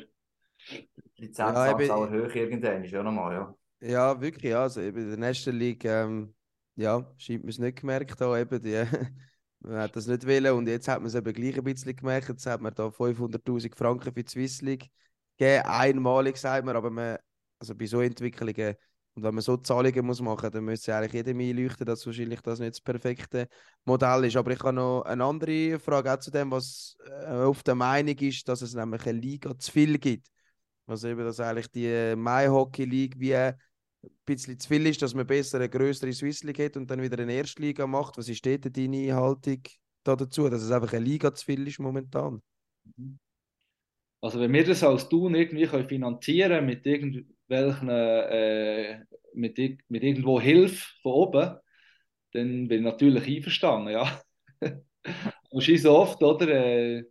Die Lizenzzahlen ja, hoch irgendwann, ist ja nochmal, ja. Ja, wirklich, also eben in der National League, ähm, ja, scheint man es nicht gemerkt, da eben die, (laughs) man hat das nicht wollen und jetzt hat man es eben gleich ein bisschen gemerkt, jetzt hat man da 500'000 Franken für die Swiss League gegeben, einmalig sagt man, aber man, also bei so Entwicklungen und wenn man so Zahlungen muss machen dann müsste eigentlich jedem einleuchten, dass wahrscheinlich das nicht das perfekte Modell ist. Aber ich habe noch eine andere Frage auch zu dem, was äh, auf der Meinung ist, dass es nämlich eine Liga zu viel gibt. Also eben, dass eigentlich die My Hockey League wie ein bisschen zu viel ist, dass man besser eine größere Swiss League hat und dann wieder eine Erstliga macht. Was ist dort deine Haltung da dazu, dass es einfach eine Liga zu viel ist momentan? Also wenn wir das als Tun irgendwie finanzieren können mit irgendwelchen äh, mit, mit irgendwo Hilfe von oben, dann bin ich natürlich einverstanden, ja. (laughs) Und ist so oft, oder? Äh,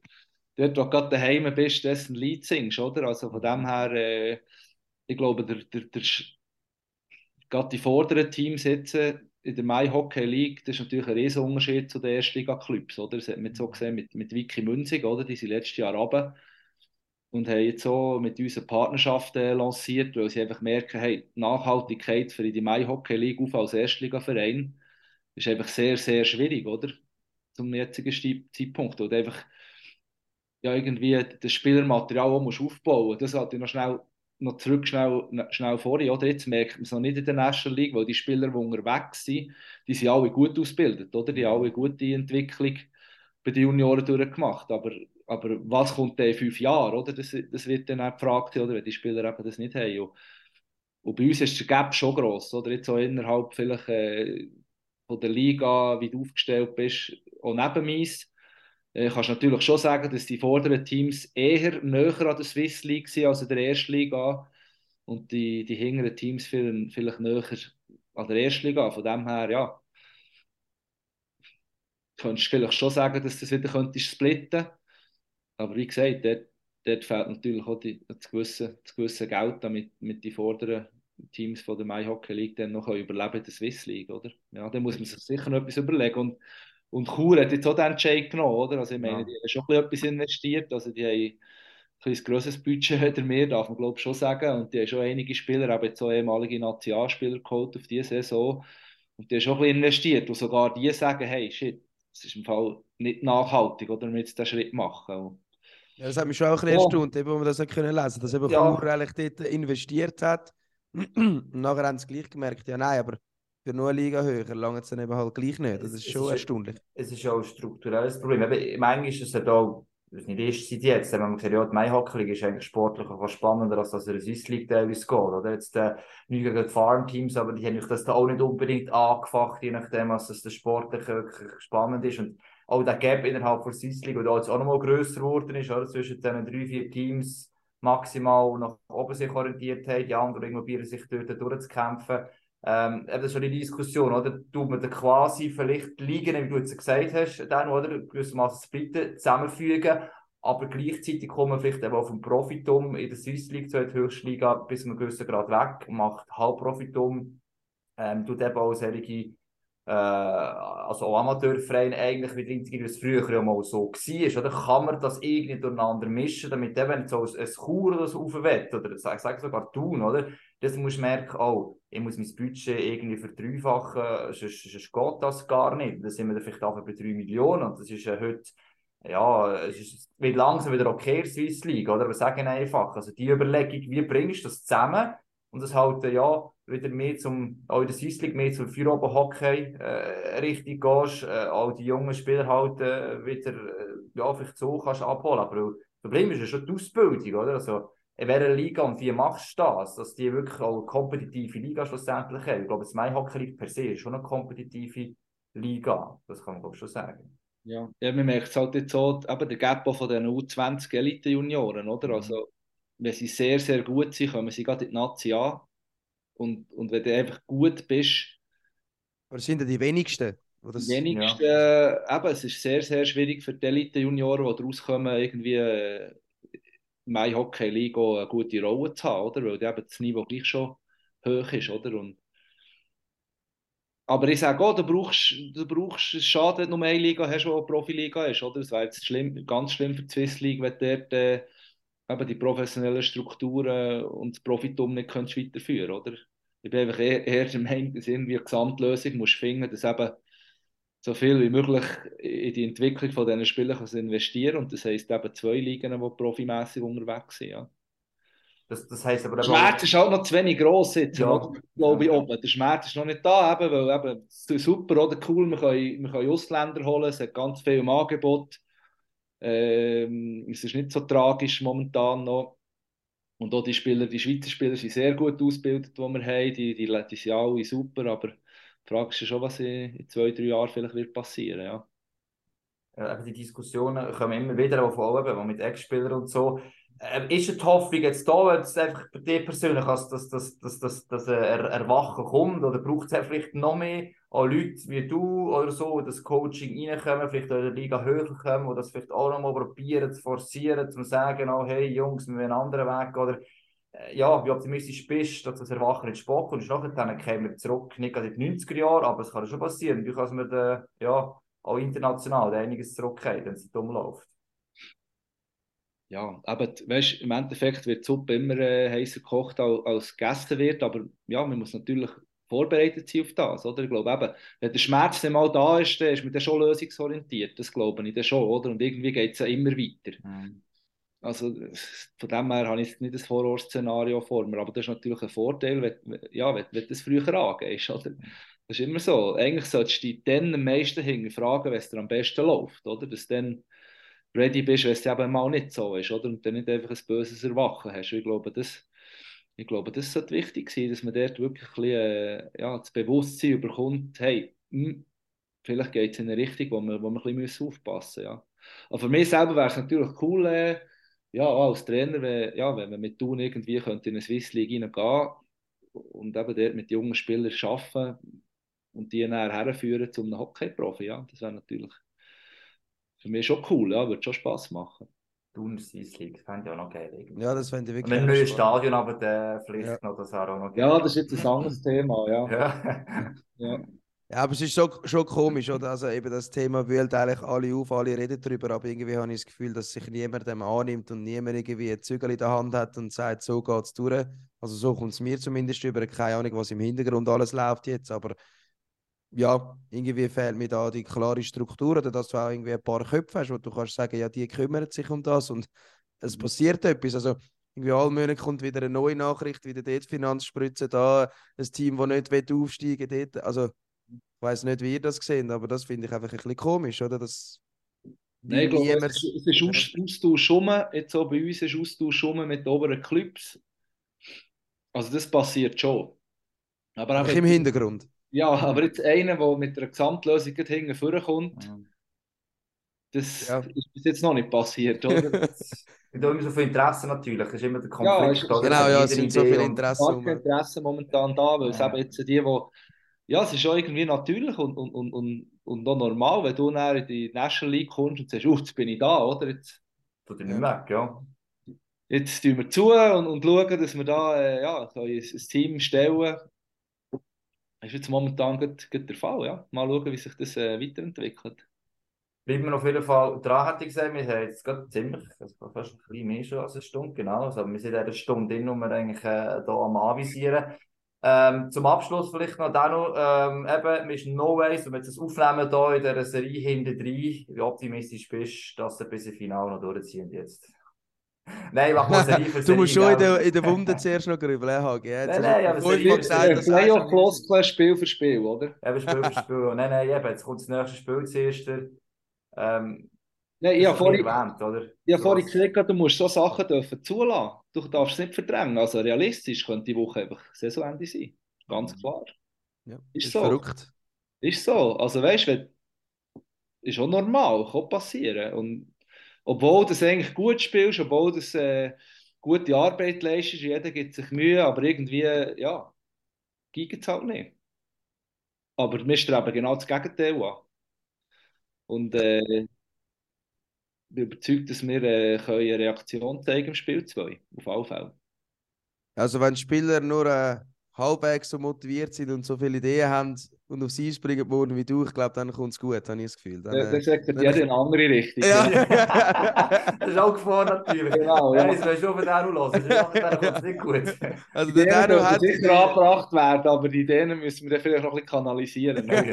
dort, wo du gerade daheim bist, dessen Lied singst, oder? Also von dem her, äh, ich glaube, der, der, der, gerade die vorderen Teams sitzen in der Mai Hockey League, das ist natürlich ein riesen Unterschied zu den Erstliga-Clubs, oder? Das hat man so gesehen mit, mit Vicky Münzig, oder? Die sind letztes Jahr runter und haben jetzt so mit uns eine Partnerschaft äh, lanciert, weil sie einfach merken, hey, die Nachhaltigkeit für die Mai Hockey League auf als Erstligaverein ist einfach sehr, sehr schwierig, oder? Zum jetzigen Zeitpunkt. Und einfach ja, irgendwie das Spielermaterial auch musst aufbauen Das hat ich noch schnell noch zurück schnell, schnell vorher, oder? Jetzt merkt man es noch nicht in der National League, weil die Spieler, die unterwegs sind, die sind alle gut ausgebildet, oder? Die haben alle gute Entwicklung bei den Junioren durchgemacht. Aber, aber was kommt denn in fünf Jahren, oder? Das, das wird dann auch gefragt, oder? Wenn die Spieler eben das nicht haben. Und, und bei uns ist der Gap schon gross, oder? Jetzt auch innerhalb vielleicht äh, von der Liga, wie du aufgestellt bist, auch neben meins äh, kannst natürlich schon sagen, dass die vorderen Teams eher näher an der Swiss League sind als in der ersten Liga und die, die hinteren Teams vielleicht, vielleicht näher an der ersten Liga. Von dem her, ja, könntest du vielleicht schon sagen, dass das wieder könntest splitten aber wie gesagt, dort, dort fehlt natürlich auch die, das, gewisse, das gewisse Geld, damit mit die vorderen Teams von der My Hockey League dann noch überleben in der Swiss League, oder? Ja, dann muss man sich sicher noch etwas überlegen und und Chur hat jetzt auch den Shake genommen, oder? Also ich meine, ja. die haben schon ein etwas investiert. Also die haben ein grosses Budget (laughs) hinter mir, darf man glaube ich schon sagen. Und die haben schon einige Spieler, aber jetzt auch ehemalige Nationalspieler geholt auf diese Saison. Und die haben schon ein bisschen investiert. Und sogar die sagen, hey, shit, das ist im Fall nicht nachhaltig, oder? Wir jetzt diesen Schritt machen. Ja, das hat mich schon auch ein bisschen oh. erstaunt, wo man das nicht können lesen dass eben ja. Chur eigentlich dort investiert hat. (clears throat) Und nachher haben sie gleich gemerkt, ja nein, aber für nur eine Liga höher lange es dann eben halt gleich nicht. Das ist es, schon es erstaunlich. Es ist auch ein strukturelles Problem. Eben, manchmal ist es ja da, das ist nicht erst seit jetzt, wenn man gesagt ja, die Maihockey ist eigentlich sportlich auch spannender, als dass er eine Swiss League teilweise geht. Oder jetzt äh, nicht gegen die Farmteams, aber die haben das da auch nicht unbedingt angefacht, je nachdem, was das sportlich spannend ist. Und auch der Gap innerhalb der Swiss League, der jetzt auch nochmal grösser geworden ist, oder? zwischen diesen drei, vier Teams maximal nach oben sich orientiert haben, die anderen probieren sich dort durchzukämpfen. Ähm, das ist schon die Diskussion, oder? Tut man quasi vielleicht liegen, wie du jetzt gesagt hast, dann, oder? Gewissermaßen splitten, zusammenfügen, aber gleichzeitig kommen vielleicht eben auf ein Profitum in der Swiss League, zweite Höchstliga, bis zu einem gewissen Grad weg, macht Halbprofitum, ähm, tut eben auch solche äh, also auch Amateurverein eigentlich wieder integrieren, wie es früher ja mal so war. Oder kann man das irgendwie durcheinander mischen, damit eben so ein Chur oder so aufwett, oder sag, sag sogar tun, oder? Das musst du merken, oh, ich muss mein Budget irgendwie verdreifachen, sonst, sonst geht das gar nicht. Dann sind wir vielleicht auch bei 3 Millionen und das ist ja heute ja, es wird langsam wieder okay, Swiss League, oder? Aber sagen einfach, also die Überlegung, wie bringst du das zusammen? Und das halt, ja, wieder mehr zum, auch in der Swiss League mehr zum Feierabend-Hockey äh, richtig gehst, äh, all die jungen Spieler halt äh, wieder, äh, ja, vielleicht so kannst abholen. Aber das Problem ist ja schon die Ausbildung, oder? Also, in welcher Liga und wie machst du das, dass die wirklich auch eine kompetitive Liga schlussendlich haben? Ich glaube, das Mai Hockey League per se ist schon eine kompetitive Liga, das kann man glaube ich schon sagen. Ja, ja man merkt es halt jetzt so, eben der Gap von den U20 Elite-Junioren, oder? Mhm. Also, wenn sie sehr, sehr gut sind, kommen sie gerade in die Nazi an und, und wenn du einfach gut bist. Aber sind ja die wenigsten. Das, die wenigsten, ja. eben, es ist sehr, sehr schwierig für die Elite-Junioren, die daraus kommen, irgendwie äh, My Hockey League eine gute Rolle zu haben, oder? Weil eben das Niveau gleich schon hoch ist, oder? Und aber ich sage auch, du brauchst, du brauchst es schade, wenn du nur eine Liga hast, die eine Profiliga ist, oder? Das wäre jetzt schlimm, ganz schlimm für die Swiss League, wenn dort äh, eben die professionellen Strukturen und das Profitum nicht könntest weiterführen oder? Ich bin einfach eher, eher der Meinung, dass irgendwie eine Gesamtlösung musst finden, dass eben so viel wie möglich in die Entwicklung von diesen Spielern investieren und das heisst eben zwei Ligen, die profimässig unterwegs sind, ja. Das, das heisst aber der Schmerz ist auch noch zu wenig gross jetzt, ja. glaube ich, oben. Der Schmerz ist noch nicht da, eben, weil eben, es ist super oder cool, wir können, wir können Ausländer holen, es hat ganz viel im Angebot. Ähm, es ist nicht so tragisch momentan noch. Und auch die Spieler, die Schweizer Spieler sind sehr gut ausgebildet, die wir haben. Die, die, die sind alle super, aber die Frage ist schon, was in zwei, drei Jahren vielleicht wird passieren, ja. ja die Diskussionen kommen immer wieder auf oben, mit Ex-Spielern und so. Äh, ist die Hoffnung jetzt da, dass einfach bei dir persönlich, dass das, das, das, das, das Erwachen kommt? Oder braucht es vielleicht noch mehr an Leute wie du oder so, das Coaching reinkommen, vielleicht in der Liga höher kommen oder das vielleicht auch noch mal probieren zu forcieren, zu sagen, oh, hey Jungs, wir wollen einen anderen Weg oder äh, ja, wie optimistisch bist, dass das Erwachen nicht Spock und nachher kämen wir zurück, nicht gerade in die 90er Jahre, aber es kann schon passieren, durchaus mit, äh, ja, auch international einiges zurückgehen, wenn es dumm läuft. ja, aber weißt, im Endeffekt wird die Suppe immer äh, heißer gekocht als, als gegessen wird, aber ja, man muss natürlich vorbereitet sein auf das, oder? Ich glaube eben, wenn der Schmerz dann mal da ist, dann ist man dann schon lösungsorientiert, das glaube ich dann schon, oder? Und irgendwie geht es ja immer weiter. Mhm. Also von dem her habe ich nicht das Horrorszenario vor mir, aber das ist natürlich ein Vorteil, wenn, ja, wenn, wenn du das früher angehst, oder? Das ist immer so. Eigentlich solltest du dich dann am meisten hinterfragen, wenn es dir am besten läuft, oder? Dass du dann ready bist, wenn es eben mal nicht so ist, oder? Und dann nicht einfach ein böses Erwachen hast. Ich glaube, das, ich glaube, das sollte wichtig sein, dass man dort wirklich ein bisschen, äh, ja, das Bewusstsein überkommt, hey, mh, hm, vielleicht geht es in eine Richtung, wo wir, wo wir ein bisschen aufpassen müssen, ja. Aber für mich selber wäre es natürlich cool, äh, ja, als Trainer, wenn, ja, wenn man mit Thun irgendwie könnte in eine Swiss League reingehen und eben dort mit jungen Spielern arbeiten und die nachher herführen zu einem Hockey-Profi, ja, das wäre natürlich für mich schon cool, ja, würde schon Spaß machen. Thun Swiss League, fände ich auch noch geil. Irgendwie. Ja, das fände ich wirklich mit einem neuen Stadion, aber der vielleicht ja. noch, das wäre auch noch geil. Ja, das ist jetzt ein anderes (laughs) Thema, ja. ja. ja. Ja, aber es ist schon, schon komisch, oder? Also eben das Thema wühlt eigentlich alle auf, alle reden darüber, aber irgendwie habe ich das Gefühl, dass sich niemand dem annimmt und niemand irgendwie ein Zügel in der Hand hat und sagt, so geht es durch. Also so kommt es mir zumindest über. Keine Ahnung, was im Hintergrund alles läuft jetzt, aber ja, irgendwie fehlt mir da die klare Struktur oder dass du auch irgendwie ein paar Köpfe hast, wo du kannst sagen, ja, die kümmern sich um das und es mhm. passiert etwas. Also irgendwie alle Monate kommt wieder eine neue Nachricht, wieder dort Finanzspritze da, ein Team, das nicht aufsteigen will, dort. Also ich weiß nicht, wie ihr das seht, aber das finde ich einfach ein bisschen komisch, oder? Das, Nein, ich glaube, es, es ist Aus Austausch rum, jetzt auch bei uns ist Austausch rum mit oberen Clubs. Also das passiert schon. Aber auch im Hintergrund. Ja, aber jetzt einer, der mit einer Gesamtlösung hinten vorkommt, das ja. ist bis jetzt noch nicht passiert, oder? (laughs) Gibt immer so viel Interesse natürlich, das ist immer der Konflikt. Ja, genau, ja, es sind so viele Interessen. Interesse momentan da, weil ja. es eben jetzt die, die ja, es ist schon irgendwie natürlich und, und, und, und, und auch normal, wenn du dann in die National League kommst und sagst, oh, jetzt bin ich da, oder? Jetzt, du dich nicht weg, ja. Jetzt tun wir zu und, und schauen, dass wir da äh, ja, so ein, ein Team stellen. Ist jetzt momentan gut, gut der Fall, ja. Mal schauen, wie sich das äh, weiterentwickelt. Bleiben wir auf jeden Fall dran, hätte ich gesagt. Wir haben jetzt gerade ziemlich, also fast ein bisschen mehr schon als eine Stunde, genau. Also wir sind in einer Stunde drin, wo wir eigentlich äh, hier am Anvisieren. Ähm, zum Abschluss vielleicht noch Dano, ähm, eben, wir sind No Ways, wenn wir jetzt das aufnehmen hier in dieser Serie hinter drei, wie optimistisch bist, dass wir bis ins Finale noch durchziehen jetzt? Nein, mach mal Serie für Du musst schon in der, in der Wunde zuerst noch grübeln, Hagi. Nein, nein, aber Serie gesagt, das Playoff Floskel Spiel für Spiel, oder? Eben Spiel für Spiel. nein, nein, eben, jetzt kommt das nächste Spiel zuerst. Ähm, Nein, ich habe vorhin, erwähnt, oder? Ich habe vorhin gesagt, du musst so Sachen dürfen zulassen. Du darfst es nicht verdrängen. Also realistisch könnte die Woche einfach Saisonende sein. Ganz mhm. klar. Ja, ist, ist so. verrückt. Ist so. Also weißt du, ist auch normal, kann passieren. Und obwohl du eigentlich gut spielst, obwohl du äh, gute Arbeit leistest, jeder gibt sich Mühe, aber irgendwie, ja, geht es halt nicht. Aber wir streben genau das Gegenteil an. Und äh, bin überzeugt, dass wir äh, eine Reaktion zeigen im Spiel 2. Auf alle Fälle. Also, wenn Spieler nur äh, halbwegs so motiviert sind und so viele Ideen haben und auf sie springen worden wie du, ich glaube, dann kommt es gut, habe ich das Gefühl. Dann, äh, das sagt jeder in eine andere Richtung. Ja. (laughs) (laughs) das ist auch Gefahr natürlich. Genau. Ja. Das wäre schon von der hören, dann kommt es nicht gut. (laughs) Also, der Dano hat sicher angebracht werden, aber die Ideen müssen wir dann vielleicht noch ein bisschen kanalisieren. genau.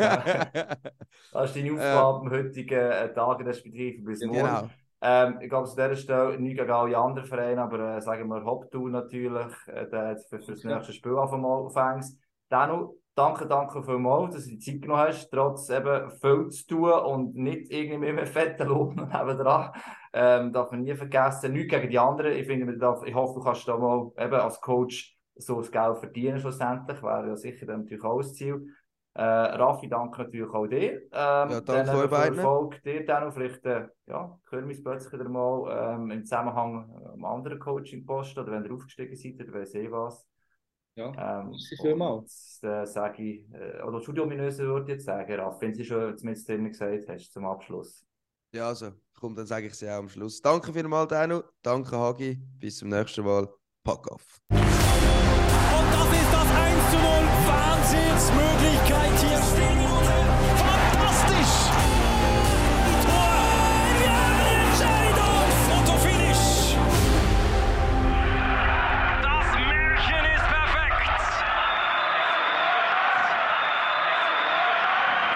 Das ist deine Aufgabe am heutigen äh, Tag, respektive bis morgen. Genau. Ähm, ich glaube, an dieser Stelle nicht gegen alle anderen Vereine, aber äh, sagen wir Haupttour natürlich, äh, der für, für das nächste Spiel auf einmal aufhängst. Dann danke, danke vielmals, dass du die Zeit genommen hast, trotz eben viel zu tun und nicht irgendwie mehr fetten Lohn nebenan. Ähm, darf man nie vergessen. Nichts gegen die anderen. Ich, finde, ich hoffe, du kannst da mal eben als Coach so das Geld verdienen schlussendlich. Wäre ja sicher dann natürlich auch das Ziel. Äh, Raffi, danke natürlich auch dir. Ähm, ja, danke euch beiden. Erfolg dir dann auch vielleicht, äh, ja, hören wir uns plötzlich wieder mal ähm, im Zusammenhang mit einem anderen Coaching-Post oder wenn ihr aufgestiegen seid, oder weiß eh was. Ja, ähm, merci vielmals. Äh, sage ich, äh, oder Studiominöse würde ich jetzt sagen, Raffi, wenn sie schon zumindest drin gesagt hast, zum Abschluss. Ja, also, komm, dann sage ich sie auch am Schluss. Danke vielmals, Danu. Danke, Hagi. Bis zum nächsten Mal. Pack auf ist das 1 zu 0. Wahnsinnsmöglichkeit hier.